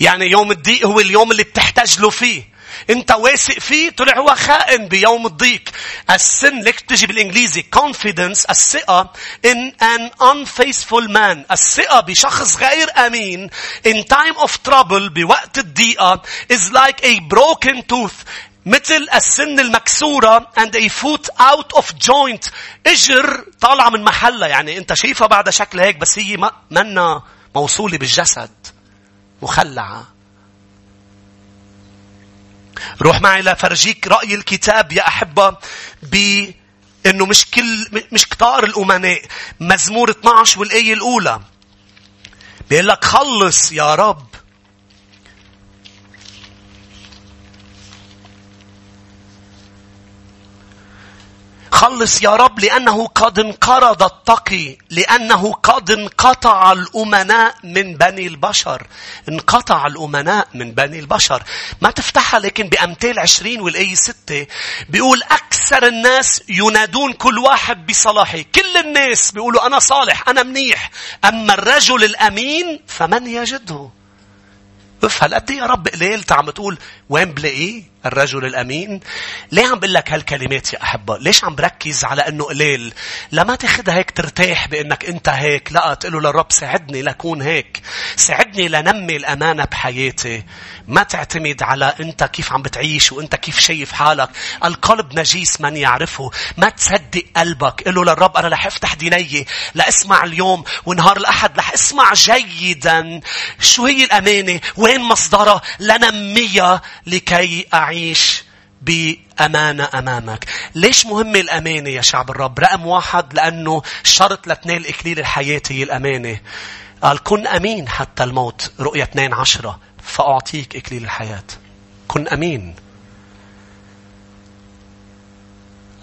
يعني يوم الضيق هو اليوم اللي بتحتاج له فيه. انت واثق فيه طلع هو خائن بيوم الضيق. السن لك تجي بالإنجليزي confidence الثقة in an unfaithful man. الثقة بشخص غير أمين in time of trouble بوقت الضيقة is like a broken tooth. مثل السن المكسورة and a foot out of joint. اجر طالعة من محلها. يعني انت شايفها بعد شكل هيك بس هي منا موصولة بالجسد. مخلعة. روح معي لفرجيك رأي الكتاب يا أحبة ب إنه مش كل مش كتار الأمناء مزمور 12 والآية الأولى بيقول لك خلص يا رب خلص يا رب لأنه قد انقرض التقي لأنه قد انقطع الأمناء من بني البشر. انقطع الأمناء من بني البشر. ما تفتحها لكن بأمثال عشرين والآية ستة بيقول أكثر الناس ينادون كل واحد بصلاحه. كل الناس بيقولوا أنا صالح أنا منيح. أما الرجل الأمين فمن يجده؟ اف هالقد يا رب قليل عم تقول وين بلاقيه؟ الرجل الأمين. ليه عم بقول لك هالكلمات يا أحبة؟ ليش عم بركز على أنه قليل؟ لما تاخدها هيك ترتاح بأنك أنت هيك. لا تقول له للرب ساعدني لكون هيك. ساعدني لنمي الأمانة بحياتي. ما تعتمد على أنت كيف عم بتعيش وأنت كيف شايف حالك. القلب نجيس من يعرفه. ما تصدق قلبك. قل له للرب أنا رح أفتح ديني لأسمع اليوم ونهار الأحد. رح أسمع جيدا. شو هي الأمانة؟ وين مصدرها؟ لنميها لكي أعيش بأمانة أمامك. ليش مهمة الأمانة يا شعب الرب؟ رقم واحد لأنه شرط لتنال إكليل الحياة هي الأمانة. قال كن أمين حتى الموت. رؤية 2 عشرة. فأعطيك إكليل الحياة. كن أمين.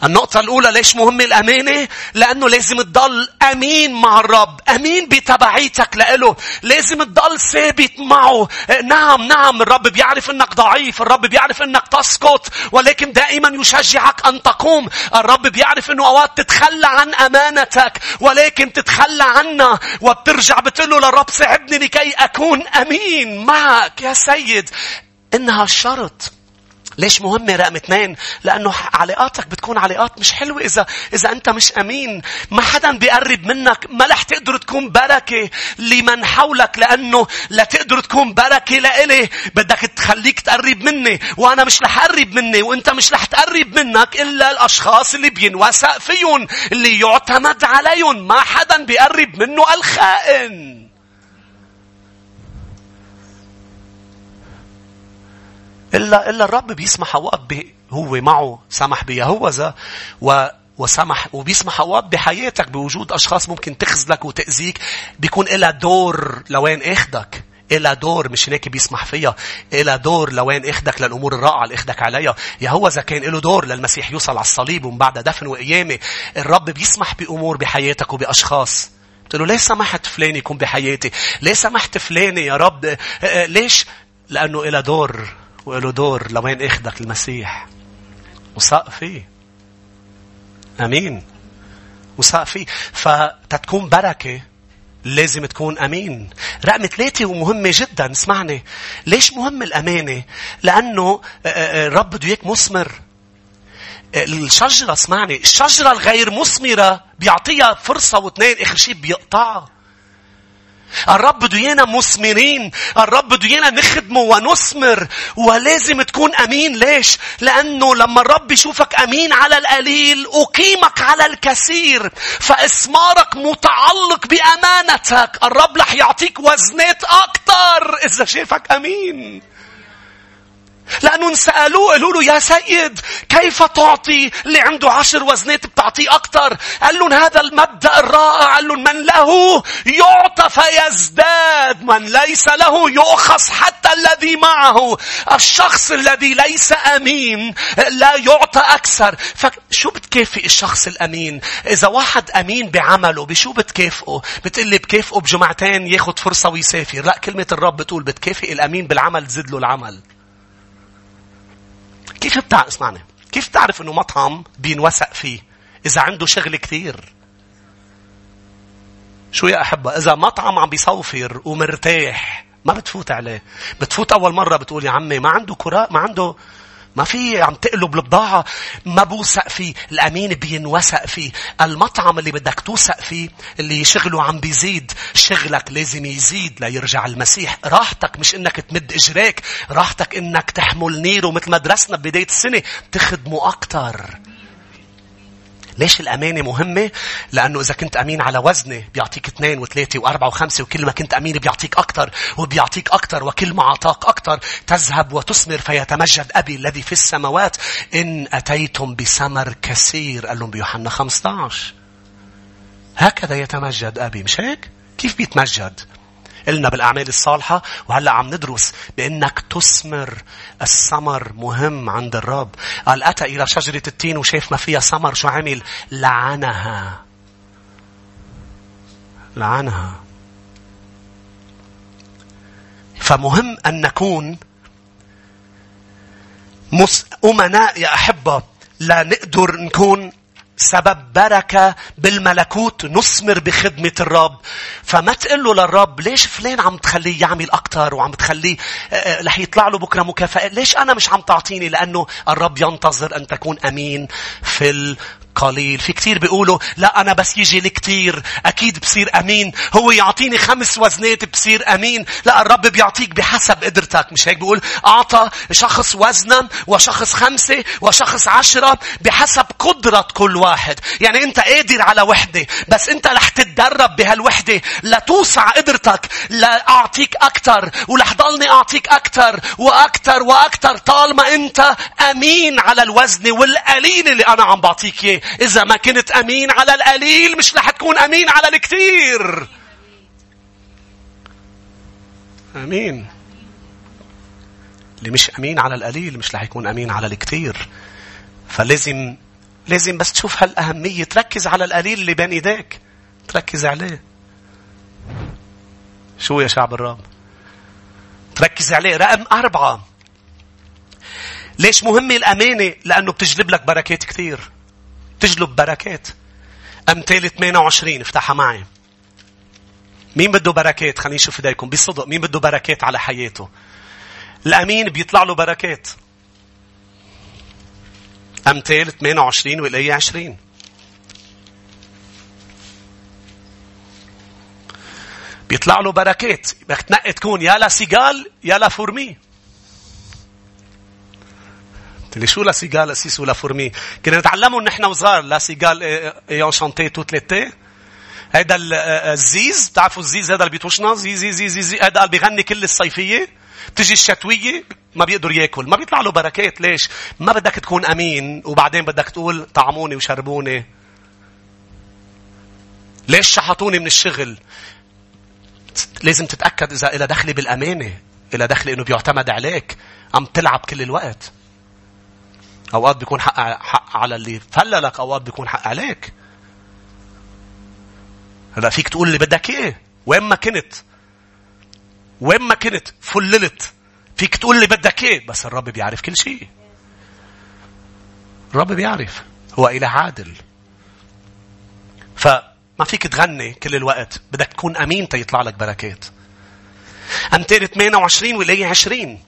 النقطة الأولى ليش مهم الأمانة؟ لأنه لازم تضل أمين مع الرب. أمين بتبعيتك لإله. لازم تضل ثابت معه. نعم نعم الرب بيعرف أنك ضعيف. الرب بيعرف أنك تسقط. ولكن دائما يشجعك أن تقوم. الرب بيعرف أنه أوقات تتخلى عن أمانتك. ولكن تتخلى عنها. وبترجع بتقول له للرب ساعدني لكي أكون أمين معك يا سيد. إنها شرط. ليش مهمة رقم اثنين؟ لأنه علاقاتك بتكون علاقات مش حلوة إذا إذا أنت مش أمين. ما حدا بيقرب منك. ما رح تقدر تكون بركة لمن حولك لأنه لتقدر تكون بركة لإلي بدك تخليك تقرب مني وأنا مش رح أقرب مني وأنت مش رح تقرب منك إلا الأشخاص اللي بينوثق فيهم اللي يعتمد عليهم. ما حدا بيقرب منه الخائن. إلا, إلا الرب بيسمح أوقات هو معه سمح بيهوذا و وسمح وبيسمح أوقات بحياتك بوجود أشخاص ممكن تخذلك وتأذيك. بيكون لها دور لوين إخدك. إلها دور مش هيك بيسمح فيها. إلها دور لوين إخدك للأمور الرائعة اللي إخدك عليها. يهوذا كان له دور للمسيح يوصل على الصليب ومن بعد دفن وقيامة الرب بيسمح بأمور بحياتك وبأشخاص. قلت له ليه سمحت فلان يكون بحياتي؟ ليه سمحت فلان يا رب؟ ليش؟ لأنه إلها دور وله دور لوين اخدك المسيح وساق فيه أمين وساق فيه فتتكون بركة لازم تكون أمين. رقم ثلاثة ومهمة جدا اسمعني. ليش مهم الأمانة؟ لأنه الرب بده إياك مثمر. الشجرة اسمعني. الشجرة الغير مثمرة بيعطيها فرصة واثنين آخر شيء بيقطعها. الرب بده ايانا مثمرين الرب بده ايانا نخدمه ونثمر ولازم تكون أمين. ليش؟ لأنه لما الرب يشوفك أمين على القليل أقيمك على الكثير. فاسمارك متعلق بأمانتك. الرب رح يعطيك وزنات أكثر إذا شافك أمين. لأنه سألوه قالوا له يا سيد كيف تعطي اللي عنده عشر وزنات بتعطيه أكثر قال لهم هذا المبدأ الرائع. قال لهم من له يعطى فيزداد من ليس له يؤخذ حتى الذي معه. الشخص الذي ليس أمين لا يعطى أكثر. فشو بتكافئ الشخص الأمين؟ إذا واحد أمين بعمله بشو بتكافئه؟ بتقلي بكافئه بجمعتين ياخد فرصة ويسافر. لا كلمة الرب بتقول بتكافئ الأمين بالعمل تزيد له العمل. كيف بتعرف اسمعني. كيف تعرف إنه مطعم بينوثق فيه؟ إذا عنده شغل كثير شو يا أحبة؟ إذا مطعم عم بيصوفر ومرتاح ما بتفوت عليه. بتفوت أول مرة بتقول يا عمي ما عنده كراء ما عنده ما في عم تقلب البضاعة ما بوثق فيه. الأمين بينوثق فيه. المطعم اللي بدك توثق فيه اللي شغله عم بيزيد. شغلك لازم يزيد ليرجع المسيح. راحتك مش إنك تمد إجريك. راحتك إنك تحمل نيره مثل ما درسنا ببداية السنة. تخدمه أكتر. ليش الأمانة مهمة؟ لأنه إذا كنت أمين على وزنه بيعطيك اثنين وثلاثة وأربعة وخمسة وكل ما كنت أمين بيعطيك أكثر وبيعطيك أكثر وكل ما أعطاك أكثر تذهب وتثمر فيتمجد أبي الذي في السماوات إن أتيتم بثمر كثير قال لهم بيوحنا 15 هكذا يتمجد أبي مش هيك؟ كيف بيتمجد؟ قلنا بالأعمال الصالحة وهلأ عم ندرس بأنك تثمر الثمر مهم عند الرب. قال أتى إلى شجرة التين وشاف ما فيها ثمر شو عمل؟ لعنها. لعنها. فمهم أن نكون أمناء يا أحبة لا نقدر نكون سبب بركة بالملكوت نثمر بخدمة الرب. فما تقول له للرب ليش فلان عم تخليه يعمل أكتر وعم تخليه آه، آه، رح يطلع له بكرة مكافأة؟ ليش أنا مش عم تعطيني؟ لأنه الرب ينتظر أن تكون أمين في قليل. في كتير بيقولوا لا أنا بس يجي لي كتير. أكيد بصير أمين. هو يعطيني خمس وزنات بصير أمين. لا الرب بيعطيك بحسب قدرتك. مش هيك بيقول؟ أعطى شخص وزنا وشخص خمسة وشخص عشرة بحسب قدرة كل واحد. يعني أنت قادر على وحدة بس أنت رح تتدرب بهالوحدة لتوسع قدرتك لأعطيك أكتر. ولح ضلني أعطيك أكتر وأكتر وأكتر طالما أنت أمين على الوزن والقليل اللي أنا عم بعطيك إياه. إذا ما كنت أمين على القليل مش رح تكون أمين على الكثير. أمين. اللي مش أمين على القليل مش رح يكون أمين على الكثير. فلازم لازم بس تشوف هالأهمية تركز على القليل اللي بين إيديك. تركز عليه. شو يا شعب الرب؟ تركز عليه. رقم أربعة. ليش مهمة الأمانة؟ لأنه بتجلب لك بركات كثير. تجلب بركات. أمثال 28 افتحها معي. مين بده بركات؟ خليني نشوف إيديكم بصدق مين بده بركات على حياته؟ الأمين بيطلع له بركات. أمثال 28 والآية 20. بيطلع له بركات. بدك تنقي تكون يا la cigale يا la fourmi. شو la cigale أسيس و la fourmi؟ كنا نتعلموا نحن وصغار la cigale ayant chanté tout l'été هيدا الزيز بتعرفوا الزيز هذا اللي بيتوشنا؟ زي زي زي زي, زي. هذا اللي بيغني كل الصيفية. تجي الشتوية ما بيقدر ياكل. ما بيطلع له بركات ليش؟ ما بدك تكون أمين وبعدين بدك تقول طعموني وشربوني. ليش شحطوني من الشغل؟ لازم تتأكد إذا إلى دخلي بالأمانة إلى دخل إنه بيعتمد عليك. عم تلعب كل الوقت. أوقات بيكون حق, حق على اللي فللك أوقات بيكون حق عليك. هلا فيك تقول اللي بدك إيه؟ وين ما كنت؟ وين ما كنت؟ فللت. فيك تقول اللي بدك إيه؟ بس الرب بيعرف كل شيء. الرب بيعرف. هو إله عادل. فما فيك تغني كل الوقت. بدك تكون أمين تيطلع لك بركات. أمثال 28 والآية 20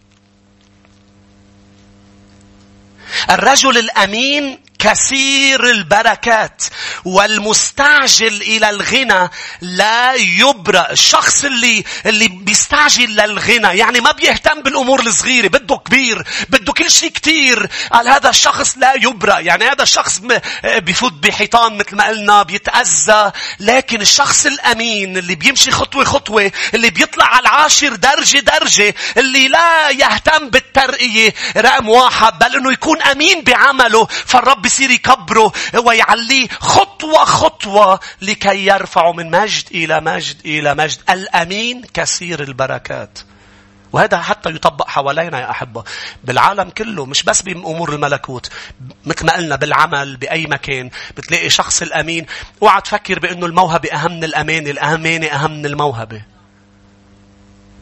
الرجل الأمين كثير البركات والمستعجل إلى الغنى لا يبرأ. الشخص اللي اللي بيستعجل للغنى يعني ما بيهتم بالأمور الصغيرة بده كبير بده كل شيء كتير. قال هذا الشخص لا يبرأ. يعني هذا الشخص بفوت بحيطان مثل ما قلنا بيتأذى. لكن الشخص الأمين اللي بيمشي خطوة خطوة اللي بيطلع على العاشر درجة درجة اللي لا يهتم بالترقية رقم واحد بل إنه يكون أمين بعمله. فالرب بيصير يكبره ويعليه خطوة خطوة لكي يرفعه من مجد إلى مجد إلى مجد. الأمين كثير البركات. وهذا حتى يطبق حوالينا يا أحبة. بالعالم كله مش بس بأمور الملكوت. مثل ما قلنا بالعمل بأي مكان بتلاقي شخص الأمين. اوعى تفكر بأنه الموهبة أهم من الأمانة. الأمانة أهم من الموهبة.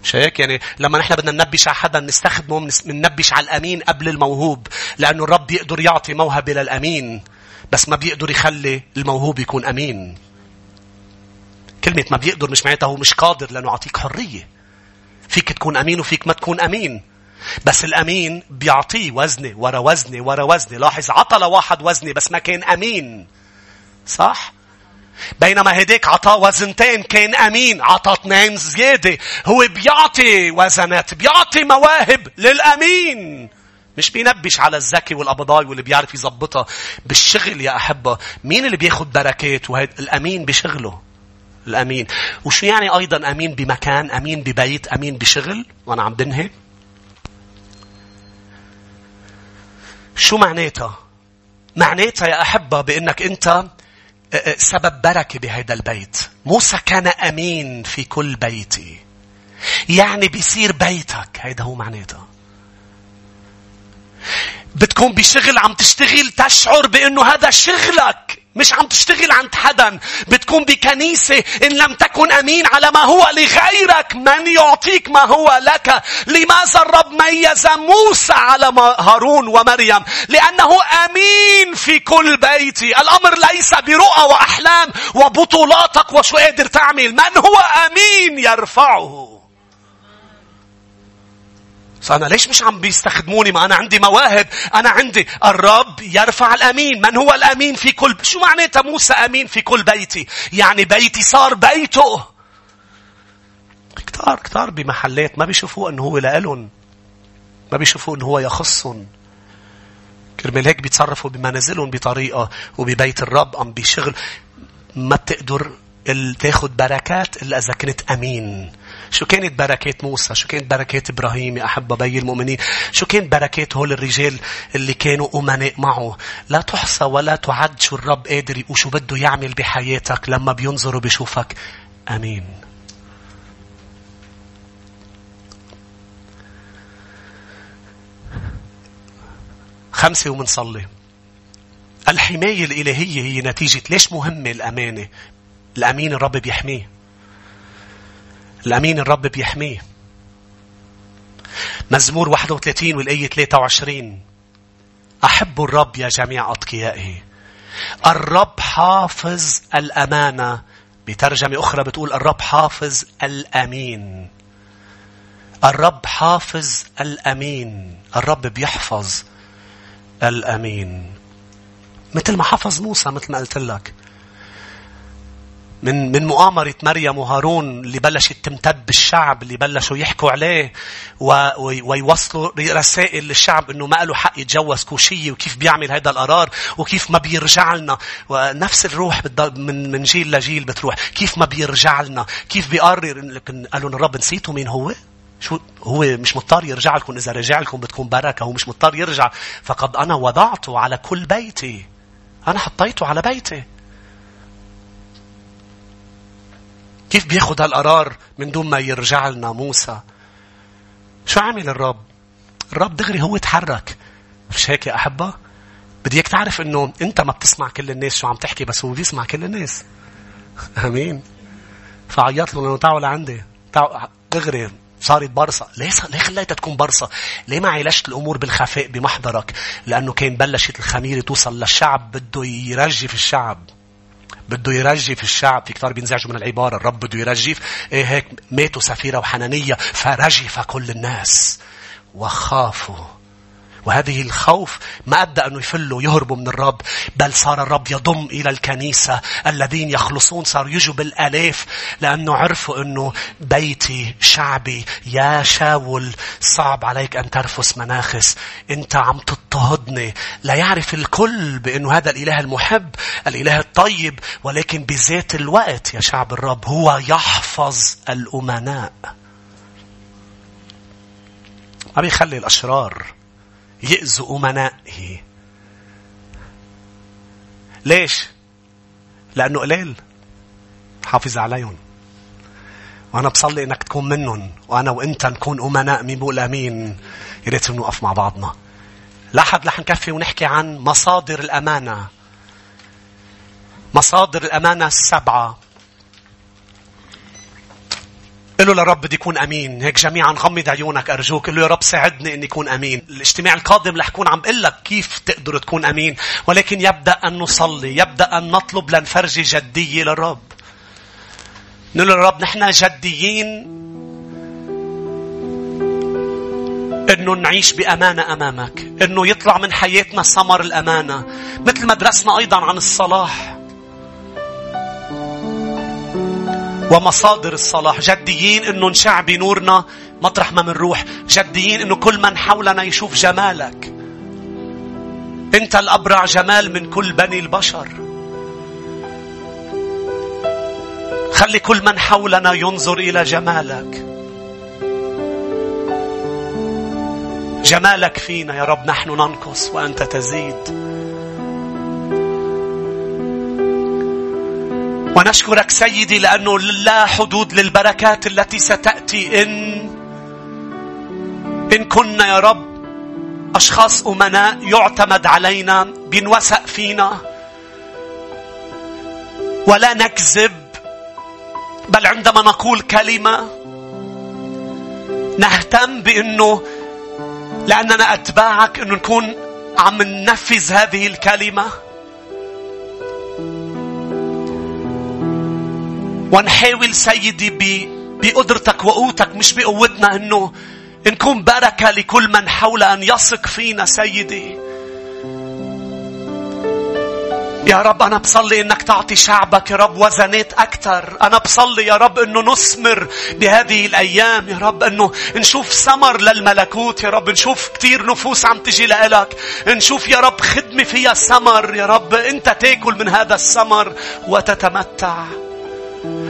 مش هيك يعني لما نحن بدنا ننبش على حدا نستخدمه بننبش على الأمين قبل الموهوب لأنه الرب يقدر يعطي موهبة للأمين بس ما بيقدر يخلي الموهوب يكون أمين. كلمة ما بيقدر مش معناتها هو مش قادر لأنه يعطيك حرية. فيك تكون أمين وفيك ما تكون أمين. بس الأمين بيعطيه وزنة ورا وزنة ورا وزنة. لاحظ عطى لواحد وزنة بس ما كان أمين. صح؟ بينما هديك عطاه وزنتين كان أمين عطى اثنين زيادة. هو بيعطي وزنات بيعطي مواهب للأمين. مش بينبش على الذكي والقبضاي واللي بيعرف يظبطها بالشغل يا أحبة. مين اللي بياخد بركات وهيد؟ الأمين بشغله. الأمين. وشو يعني أيضا أمين بمكان أمين ببيت أمين بشغل؟ وأنا عم بنهي. شو معناتها؟ معناتها يا أحبة بأنك أنت سبب بركة بهذا البيت. موسى كان أمين في كل بيتي. يعني بيصير بيتك. هيدا هو معناتها. بتكون بشغل عم تشتغل تشعر بأنه هذا شغلك. مش عم تشتغل عند حدا. بتكون بكنيسة إن لم تكن أمين على ما هو لغيرك. من يعطيك ما هو لك. لماذا الرب ميز موسى على هارون ومريم؟ لأنه أمين في كل بيتي. الأمر ليس برؤى وأحلام وبطولاتك وشو قادر تعمل. من هو أمين يرفعه. فأنا ليش مش عم بيستخدموني؟ ما أنا عندي مواهب. أنا عندي الرب يرفع الأمين. من هو الأمين في كل شو معناتها موسى أمين في كل بيتي؟ يعني بيتي صار بيته. كتار كتار بمحلات ما بيشوفوه أنه هو لألن ما بيشوفوه أنه هو يخصهم. كرمال هيك بيتصرفوا بمنازلهم بطريقة وببيت الرب أم بشغل ما بتقدر تاخد بركات إلا إذا كنت أمين. شو كانت بركات موسى شو كانت بركات إبراهيم يا أحبة بي المؤمنين شو كانت بركات هول الرجال اللي كانوا أمناء معه. لا تحصى ولا تعد شو الرب قادر وشو بده يعمل بحياتك لما بينظر وبيشوفك أمين. خمسة ومنصلي الحماية الإلهية هي نتيجة ليش مهمة الأمانة؟ الأمين الرب بيحميه. الأمين الرب بيحميه. مزمور 31 والآية 23 أحبوا الرب يا جميع أتقيائه. الرب حافظ الأمانة. بترجمة أخرى بتقول الرب حافظ الأمين. الرب حافظ الأمين. الرب بيحفظ الأمين. مثل ما حفظ موسى مثل ما قلت لك. من من مؤامرة مريم وهارون اللي بلشت تمتد بالشعب اللي بلشوا يحكوا عليه ويوصلوا رسائل للشعب إنه ما له حق يتجوز كوشية وكيف بيعمل هذا القرار وكيف ما بيرجع لنا. ونفس الروح من من جيل لجيل بتروح. كيف ما بيرجع لنا. كيف بيقرر لكن قالوا الرب نسيتوا مين هو؟ شو هو مش مضطر يرجع لكم. إذا رجع لكم بتكون بركة. هو مش مضطر يرجع. فقد أنا وضعته على كل بيتي. أنا حطيته على بيتي. كيف بياخد هالقرار من دون ما يرجع لنا موسى؟ شو عمل الرب؟ الرب دغري هو تحرك مش هيك يا أحبة؟ بدي اياك تعرف إنه أنت ما بتسمع كل الناس شو عم تحكي بس هو بيسمع كل الناس. آمين. فعيط له انه تعالوا لعندي. تعالوا دغري صارت برصة ليه, ليه خليتها تكون برصة؟ ليه ما عيلشت الأمور بالخفاء بمحضرك؟ لأنه كان بلشت الخميرة توصل للشعب بده يرجف الشعب. بده يرجف الشعب في كتار بينزعجوا من العبارة الرب بده يرجف إيه هيك؟ ماتوا سفيرة وحنانية فرجف كل الناس. وخافوا وهذه الخوف ما أدى أنه يفلوا يهربوا من الرب بل صار الرب يضم إلى الكنيسة الذين يخلصون صاروا يجوا بالآلاف لأنه عرفوا أنه بيتي شعبي يا شاول صعب عليك أن ترفس مناخس. أنت عم تضطهدني. لا يعرف الكل بأنه هذا الإله المحب الإله الطيب ولكن بذات الوقت يا شعب الرب هو يحفظ الأمناء. ما بيخلي الأشرار يأذوا أمنائه. ليش؟ لأنه قليل. حافظ عليهم. وأنا بصلي إنك تكون منهم. وأنا وإنت نكون أمناء مين بقول أمين. يا ريت نوقف مع بعضنا. لحد رح نكفي ونحكي عن مصادر الأمانة. مصادر الأمانة السبعة. قل له لرب بدي يكون أمين. هيك جميعا غمض عيونك أرجوك. قل له يا رب ساعدني إني أكون أمين. الاجتماع القادم رح أكون عم بقول لك كيف تقدر تكون أمين. ولكن يبدأ أن نصلي. يبدأ أن نطلب لنفرجي جدية للرب. نقول للرب نحن جديين إنه نعيش بأمانة أمامك إنه يطلع من حياتنا ثمر الأمانة مثل ما درسنا أيضا عن الصلاح ومصادر الصلاح. جديين إنه نشعبي نورنا مطرح ما منروح. جديين إنه كل من حولنا يشوف جمالك. أنت الأبرع جمال من كل بني البشر. خلي كل من حولنا ينظر إلى جمالك. جمالك فينا يا رب. نحن ننقص وأنت تزيد. ونشكرك سيدي لأنه لا حدود للبركات التي ستأتي إن إن كنا يا رب أشخاص أمناء يعتمد علينا بنوثق فينا. ولا نكذب بل عندما نقول كلمة نهتم بأنه لأننا أتباعك أنه نكون عم ننفذ هذه الكلمة. ونحاول سيدي بقدرتك وقوتك مش بقوتنا إنه نكون بركة لكل من حول أن يثق فينا سيدي يا رب أنا بصلي إنك تعطي شعبك يا رب وزنات أكثر. أنا بصلي يا رب إنه نثمر بهذه الأيام يا رب إنه نشوف ثمر للملكوت يا رب نشوف كثير نفوس عم تجي لإلك. نشوف يا رب خدمة فيها ثمر يا رب أنت تاكل من هذا الثمر وتتمتع.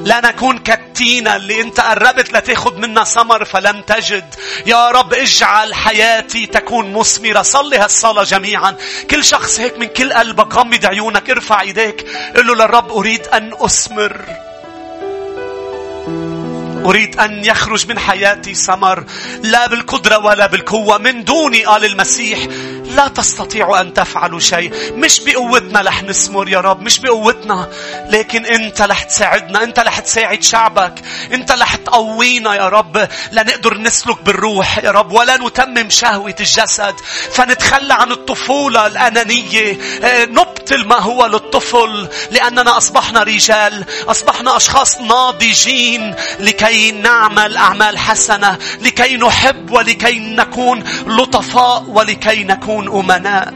لا نكون كالتينة اللي انت قربت لتاخد منا ثمر فلم تجد. يا رب اجعل حياتي تكون مثمرة. صلي هالصلاة جميعا. كل شخص هيك من كل قلبك غمض عيونك ارفع ايديك. قل له للرب أريد أن أثمر. أريد أن يخرج من حياتي ثمر لا بالقدرة ولا بالقوة من دوني قال المسيح. لا تستطيعوا أن تفعلوا شيء. مش بقوتنا رح نثمر يا رب مش بقوتنا. لكن أنت رح تساعدنا أنت رح تساعد شعبك. أنت رح تقوينا يا رب. لنقدر نسلك بالروح يا رب ولا نتمم شهوة الجسد. فنتخلى عن الطفولة الأنانية. آه، نبطل ما هو للطفل لأننا أصبحنا رجال أصبحنا أشخاص ناضجين لكي نعمل أعمال حسنة لكي نحب ولكي نكون لطفاء ولكي نكون أمناء.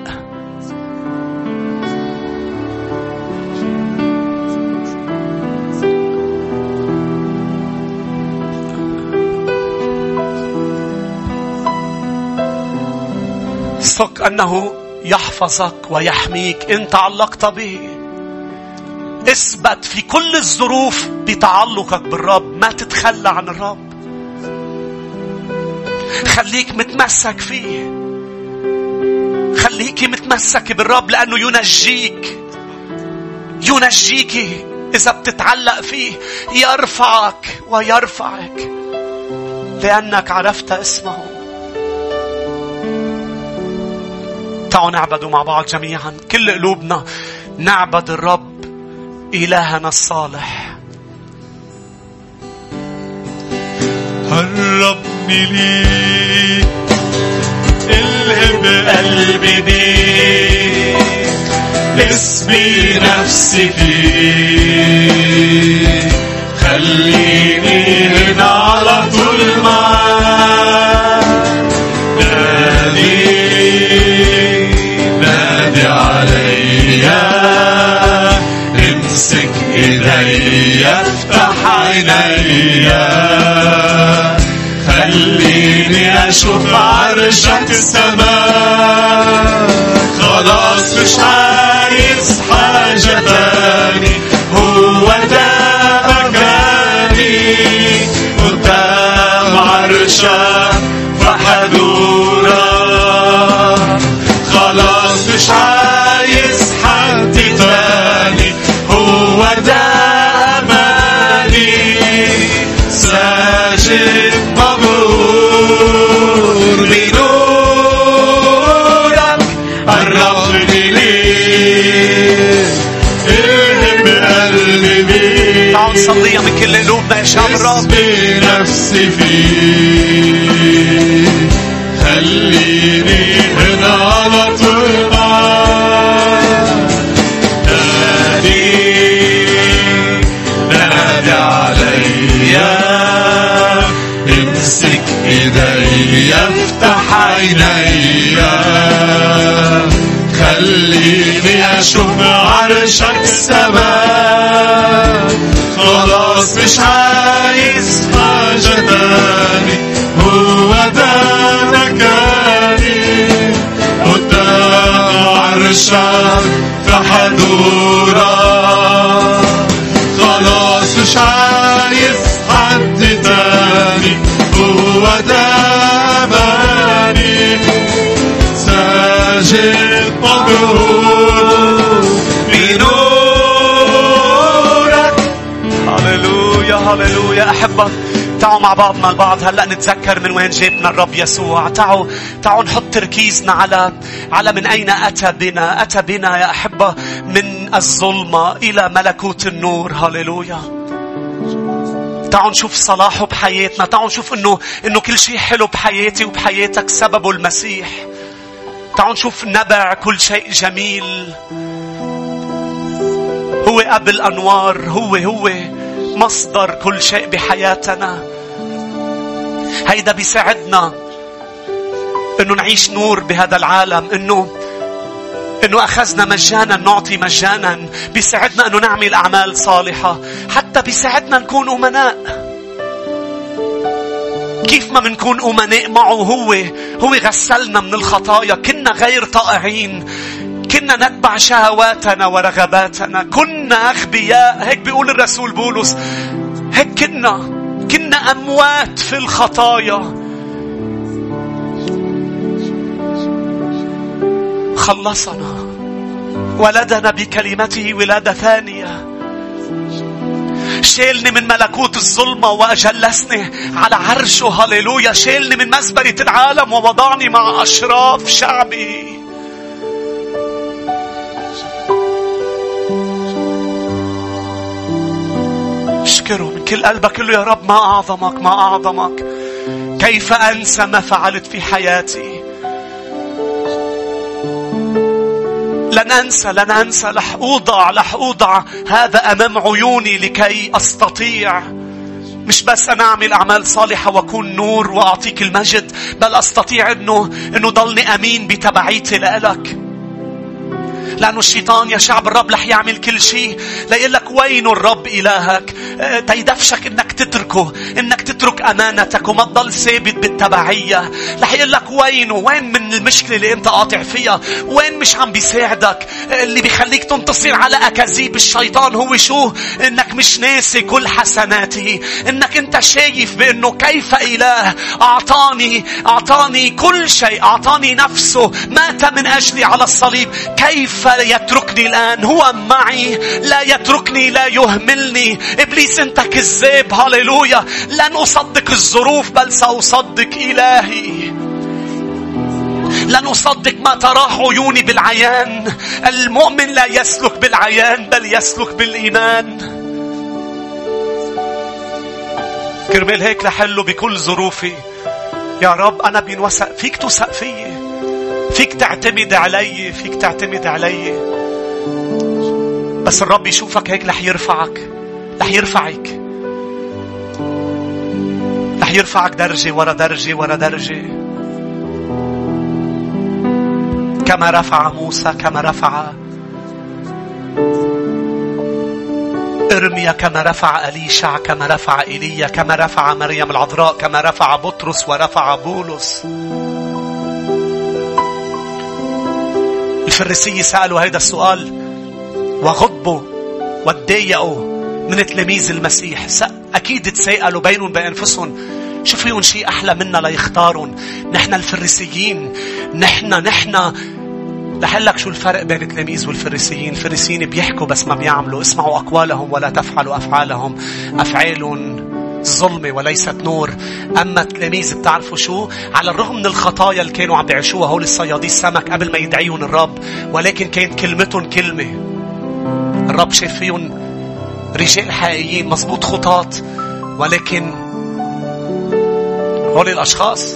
ثق أنه يحفظك ويحميك إن تعلقت به. اثبت في كل الظروف بتعلقك بالرب ما تتخلى عن الرب. خليك متمسك فيه. خليكي متمسكة بالرب لأنه ينجيك. ينجيك إذا بتتعلق فيه. يرفعك ويرفعك. لأنك عرفت اسمه. تعالوا نعبدوا مع بعض جميعا. كل قلوبنا نعبد الرب إلهنا الصالح. قربني ليك الهم قلبي بيك اسمي نفسي فيك خليني عينيا خليني أشوف عرشك السماء. خلاص مش عايز حاجة تاني نصليها من كل قلوبنا يا شعب الرب نفسي فيه خليني هنا على طول نادي نادي عليا امسك ايديا افتح عينيا خليني أشوف عرشك سماء خلاص أحبة تعالوا مع بعضنا البعض هلأ نتذكر من وين جابنا الرب يسوع. تعالوا تعالوا نحط تركيزنا على على من أين أتى بنا. أتى بنا يا أحبة من الظلمة إلى ملكوت النور. هللويا. تعالوا نشوف صلاحه بحياتنا. تعالوا نشوف إنه إنه كل شيء حلو بحياتي وبحياتك سببه المسيح. تعالوا نشوف نبع كل شيء جميل. هو أب الأنوار. هو هو. مصدر كل شيء بحياتنا. هيدا بيساعدنا إنه نعيش نور بهذا العالم إنه إنه أخذنا مجانا نعطي مجانا. بيساعدنا إنه نعمل أعمال صالحة. حتى بيساعدنا نكون أمناء. كيف ما بنكون أمناء؟ معه هو. هو غسلنا من الخطايا. كنا غير طائعين. كنا نتبع شهواتنا ورغباتنا. كنا أغبياء. هيك بيقول الرسول بولس. هيك كنا. كنا أموات في الخطايا. خلصنا. ولدنا بكلمته ولادة ثانية. شيلني من ملكوت الظلمة وأجلسني على عرشه. هللويا. شيلني من مزبلة العالم ووضعني مع أشراف شعبي. أشكره من كل قلبك له يا رب ما أعظمك ما أعظمك. كيف أنسى ما فعلت في حياتي؟ لن أنسى لن أنسى لح أوضع لح أوضع هذا أمام عيوني لكي أستطيع. مش بس أنا أعمل أعمال صالحة وأكون نور وأعطيك المجد بل أستطيع أنه أنه ضلني أمين بتبعيتي لإلك لأنه الشيطان يا شعب الرب رح يعمل كل شيء ليقول لك وين الرب إلهك؟ آه، تيدفشك إنك تتركه إنك تترك أمانتك وما تضل ثابت بالتبعية. رح يقول لك وينه وين من المشكلة اللي أنت قاطع فيها؟ وين مش عم بيساعدك؟ آه، اللي بيخليك تنتصر على أكاذيب الشيطان هو شو؟ إنك مش ناسي كل حسناته. إنك أنت شايف بأنه كيف إله؟ أعطاني أعطاني كل شيء أعطاني نفسه مات من أجلي على الصليب. كيف يتركني الآن. هو معي. لا يتركني لا يهملني. إبليس أنت كذاب هللويا. لن أصدق الظروف بل سأصدق إلهي. لن أصدق ما تراه عيوني بالعيان. المؤمن لا يسلك بالعيان بل يسلك بالإيمان. كرمال هيك لحله بكل ظروفي. يا رب أنا بينوثق فيك تثق فيي. فيك تعتمد علي فيك تعتمد علي. بس الرب يشوفك هيك رح يرفعك رح يرفعك. رح يرفعك درجة ورا درجة ورا درجة. كما رفع موسى كما رفع إرميا كما رفع أليشع كما رفع إيليا كما رفع مريم العذراء كما رفع بطرس ورفع بولس. الفريسية سألوا هذا السؤال. وغضبوا وتضايقوا من تلاميذ المسيح. أكيد تساءلوا بينهم وبين أنفسهم شو فيهم شيء أحلى منا ليختارون. نحن الفريسيين نحن نحن. لحلك شو الفرق بين التلاميذ والفريسيين. الفريسيين بيحكوا بس ما بيعملوا. اسمعوا أقوالهم ولا تفعلوا أفعالهم. أفعالهم ظلمة وليست نور. أما التلاميذ بتعرفوا شو؟ على الرغم من الخطايا اللي كانوا عم بيعيشوها هول الصيادي السمك قبل ما يدعيهم الرب ولكن كانت كلمتهم كلمة. الرب شاف فيهم رجال حقيقيين مزبوط خطاط ولكن هول الأشخاص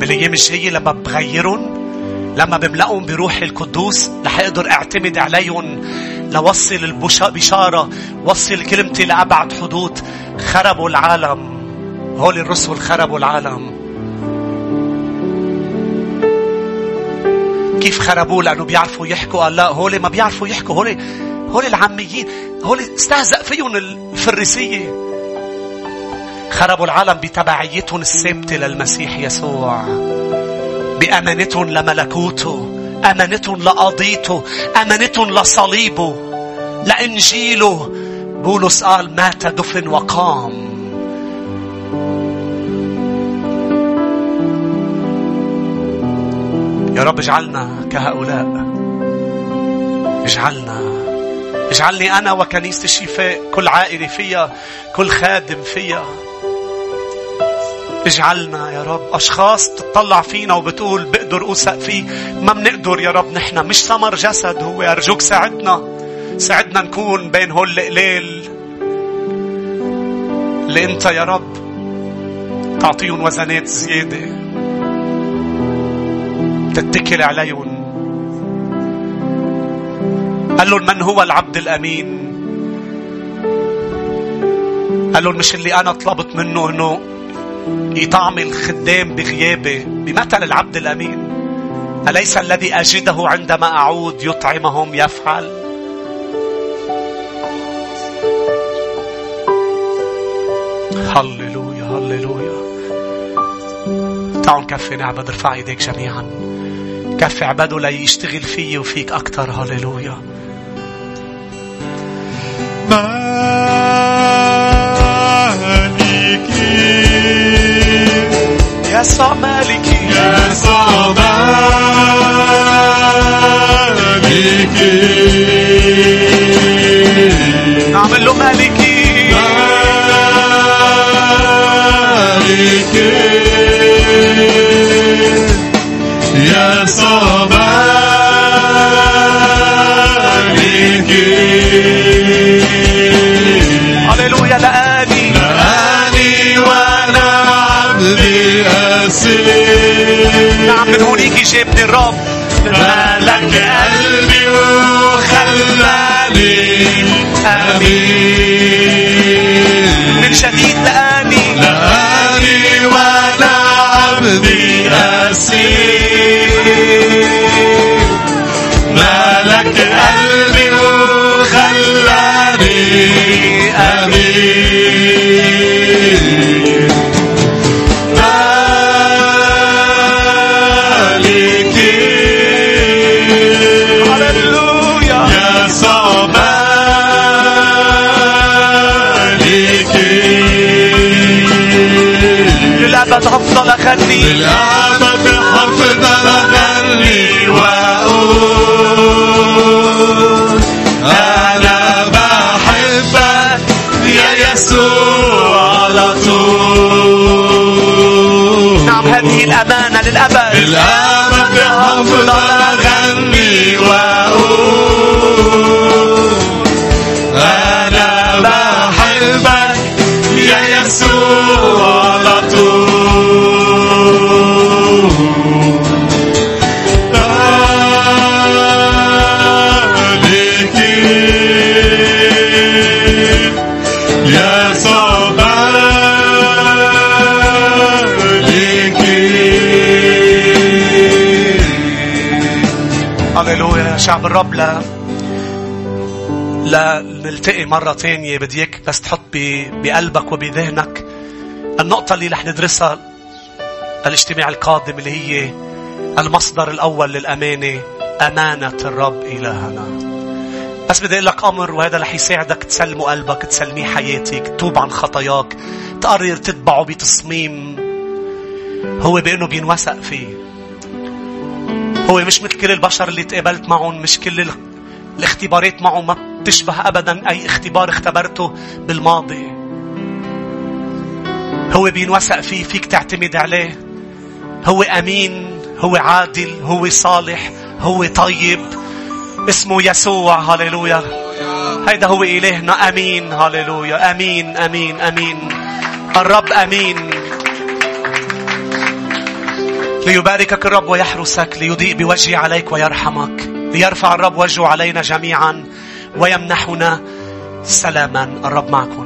بالأيام الجاية لما بغيرهم لما بملأهم بروح القدوس رح أقدر أعتمد عليهم لوصل البشارة وصل كلمتي لأبعد حدود. خربوا العالم. هول الرسل خربوا العالم. كيف خربوه؟ لأنه بيعرفوا يحكوا. قال لا هول ما بيعرفوا يحكوا. هول هول العاميين. هول استهزأ فيهم الفريسية. خربوا العالم بتبعيتهم الثابتة للمسيح يسوع. بأمانتهم لملكوته. أمانتهم لقضيته أمانتهم لصليبه. لإنجيله. بولس قال مات دفن وقام. يا رب اجعلنا كهؤلاء. اجعلنا. اجعلني أنا وكنيسة الشفاء كل عائلة فيها كل خادم فيها اجعلنا يا رب. أشخاص تطلع فينا وبتقول بقدر أوثق فيه ما بنقدر يا رب نحن مش ثمر جسد هو أرجوك ساعدنا. ساعدنا نكون بين هول القليل اللي أنت يا رب تعطيهم وزنات زيادة. تتكل عليهم. قال لهم من هو العبد الأمين؟ قال لهم مش اللي أنا طلبت منه أنه يطعم الخدام بغيابي بمثل العبد الأمين. أليس الذي أجده عندما أعود يطعمهم يفعل؟ هللويا هللويا تعالوا نكفي نعبد ارفع ايديك جميعا. كفي عبادة ليشتغل فيي وفيك أكثر هللويا مالكي. يسوع مالكي. يسوع مالكي. مالكي يسوع مالكي هللويا لآني. أني وأنا عبدي أسير نعم من هونيك جابني الرب. ملك قلبي وخلاني أمين. من لآني عبدي أسير ملك قلبي وخلاني أمين. أغني للأبد حفظ أغني وأقول أنا بحبك يا يسوع على طول نعم هذه الأمانة للأبد. للأبد حفظ شعب الرب لا نلتقي مرة تانية بدي اياك بس تحط بقلبك وبذهنك النقطة اللي رح ندرسها الاجتماع القادم اللي هي المصدر الأول للأمانة أمانة الرب إلهنا. بس بدي أقول لك أمر وهذا رح يساعدك تسلمه قلبك تسلميه حياتك تتوب عن خطاياك تقرر تتبعه بتصميم هو بأنه بينوثق فيه. هو مش مثل كل البشر اللي تقابلت معهم مش كل ال- الاختبارات معه ما بتشبه أبدا أي اختبار اختبرته بالماضي. هو بينوثق فيه فيك تعتمد عليه. هو أمين هو عادل هو صالح هو طيب. اسمه يسوع هللويا. هيدا هو إلهنا أمين هللويا. أمين أمين أمين. الرب أمين. ليباركك الرب ويحرسك ليضيء بوجهه عليك ويرحمك ليرفع الرب وجهه علينا جميعا ويمنحنا سلاما. الرب معكم.